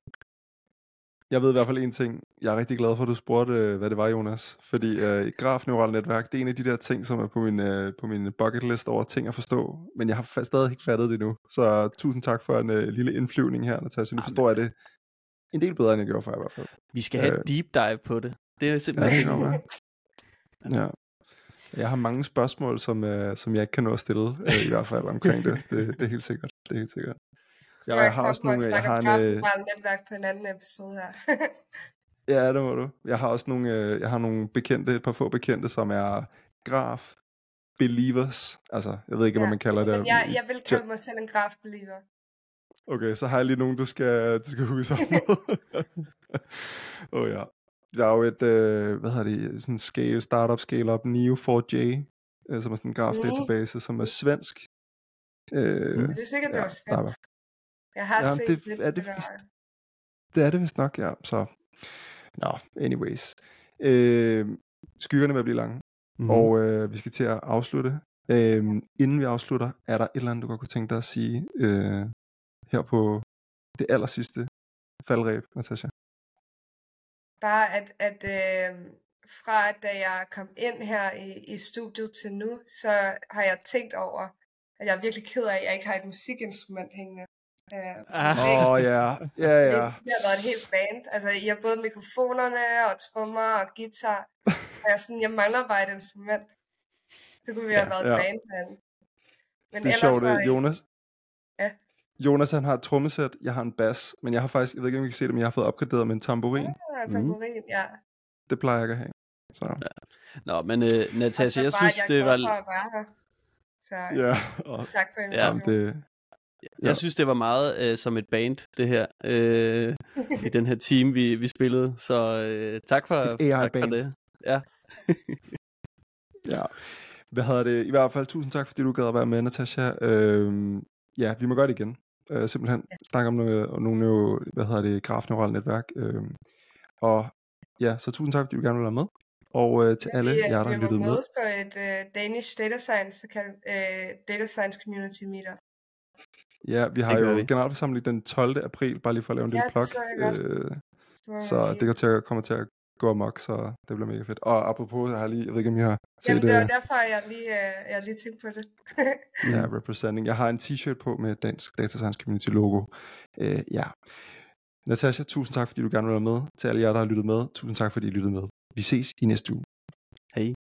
Jeg ved i hvert fald en ting. Jeg er rigtig glad for, at du spurgte, øh, hvad det var, Jonas. Fordi øh, grafneurale netværk, det er en af de der ting, som er på min, øh, på min bucket list over ting at forstå. Men jeg har stadig ikke fattet det endnu. Så tusind tak for en øh, lille indflyvning her, Natasha. Nu forstår jeg det en del bedre, end jeg gjorde før i hvert fald. Vi skal have Øh. et deep dive på det. Det er Ja, simpelthen det godt være. Ja. Jeg har mange spørgsmål, som, øh, som jeg ikke kan nå at stille, øh, i hvert fald omkring det. det. Det er helt sikkert. Det er helt sikkert. Jeg, jeg har også nogle... Jeg har en, øh, en... netværk på en anden episode her. ja, det må du. Jeg har også nogle, øh, jeg har nogle bekendte, et par få bekendte, som er graf believers. Altså, jeg ved ikke, ja, hvad man kalder det. Men jeg, jeg vil kalde mig selv en graf believer. Okay, så har jeg lige nogen, du skal, du skal huske sammen med. Åh oh, ja. Der er jo et, øh, hvad hedder det, sådan scale, startup scale-up, Neo4j, øh, som er sådan en graph Mm. database, som er svensk. Øh, Mm. Det er sikkert, det Ja, var der var- svensk. Jeg har Ja, set det- lidt er det det der. vist? Det er det vist nok, ja. Så, nå, anyways. Øh, skyggerne vil blive lange, mm. og øh, vi skal til at afslutte. Øh, inden vi afslutter, er der et eller andet, du godt kunne tænke dig at sige øh, her på det aller sidste faldreb, Natasha? Bare at, at øh, fra at da jeg kom ind her i, i studiet til nu, så har jeg tænkt over, at jeg er virkelig ked af, at jeg ikke har et musikinstrument hængende. Øh, Ah. Åh, oh, ja. Ja, Det ja. har været et helt band. Altså, I har både mikrofonerne og trommer og guitar. Og jeg, er sådan, jeg mangler bare et instrument. Så kunne vi have været Ja. et band. Men Det er ellers sjovt, så, det. Jonas. Ja. Jonas, han har et trommesæt, jeg har en bass, men jeg har faktisk, jeg ved ikke, om I kan se det, men jeg har fået opgraderet med en tamburin. Ja, tamburin, ja. Det plejer jeg ikke at have. Så, Nå, men øh, Og Natasha, jeg synes, jeg det var... for at være her. Så ja, og, tak for Ja. invitationen. jamen, det, Ja. Jeg synes, det var meget øh, som et band, det her, øh, i den her team, vi, vi spillede. Så øh, tak for, tak for det. Ja. ja. Hvad hedder det? I hvert fald, tusind tak, fordi du gad at være med, Natasha. Øhm, ja, vi må gøre det igen. Øh, simpelthen snakke om nogle, nogle jo, hvad hedder det, grafneurale netværk. Øhm, og ja, så tusind tak, fordi du gerne vil være med. Og øh, til alle vi, jer, der vi har lyttet med. mødes på et uh, Danish Data Science, så kan, uh, Data Science Community Meetup. Ja, vi har Det jo vi. generalforsamling den 12. april, bare lige for at lave en Ja, lille det plug. så jeg godt. Øh, Så, så det går til at, kommer til at gå amok, så det bliver mega fedt. Og apropos, jeg har lige, jeg ved ikke, om I har set Jamen, det var øh, derfor, jeg lige, uh, jeg lige tænkte på det. Ja, representing. Jeg har en t-shirt på med Dansk Data Science Community logo. Øh, ja. Natasha, tusind tak, fordi du gerne vil være med. Til alle jer, der har lyttet med, tusind tak, fordi I lyttede med. Vi ses i næste uge. Hej.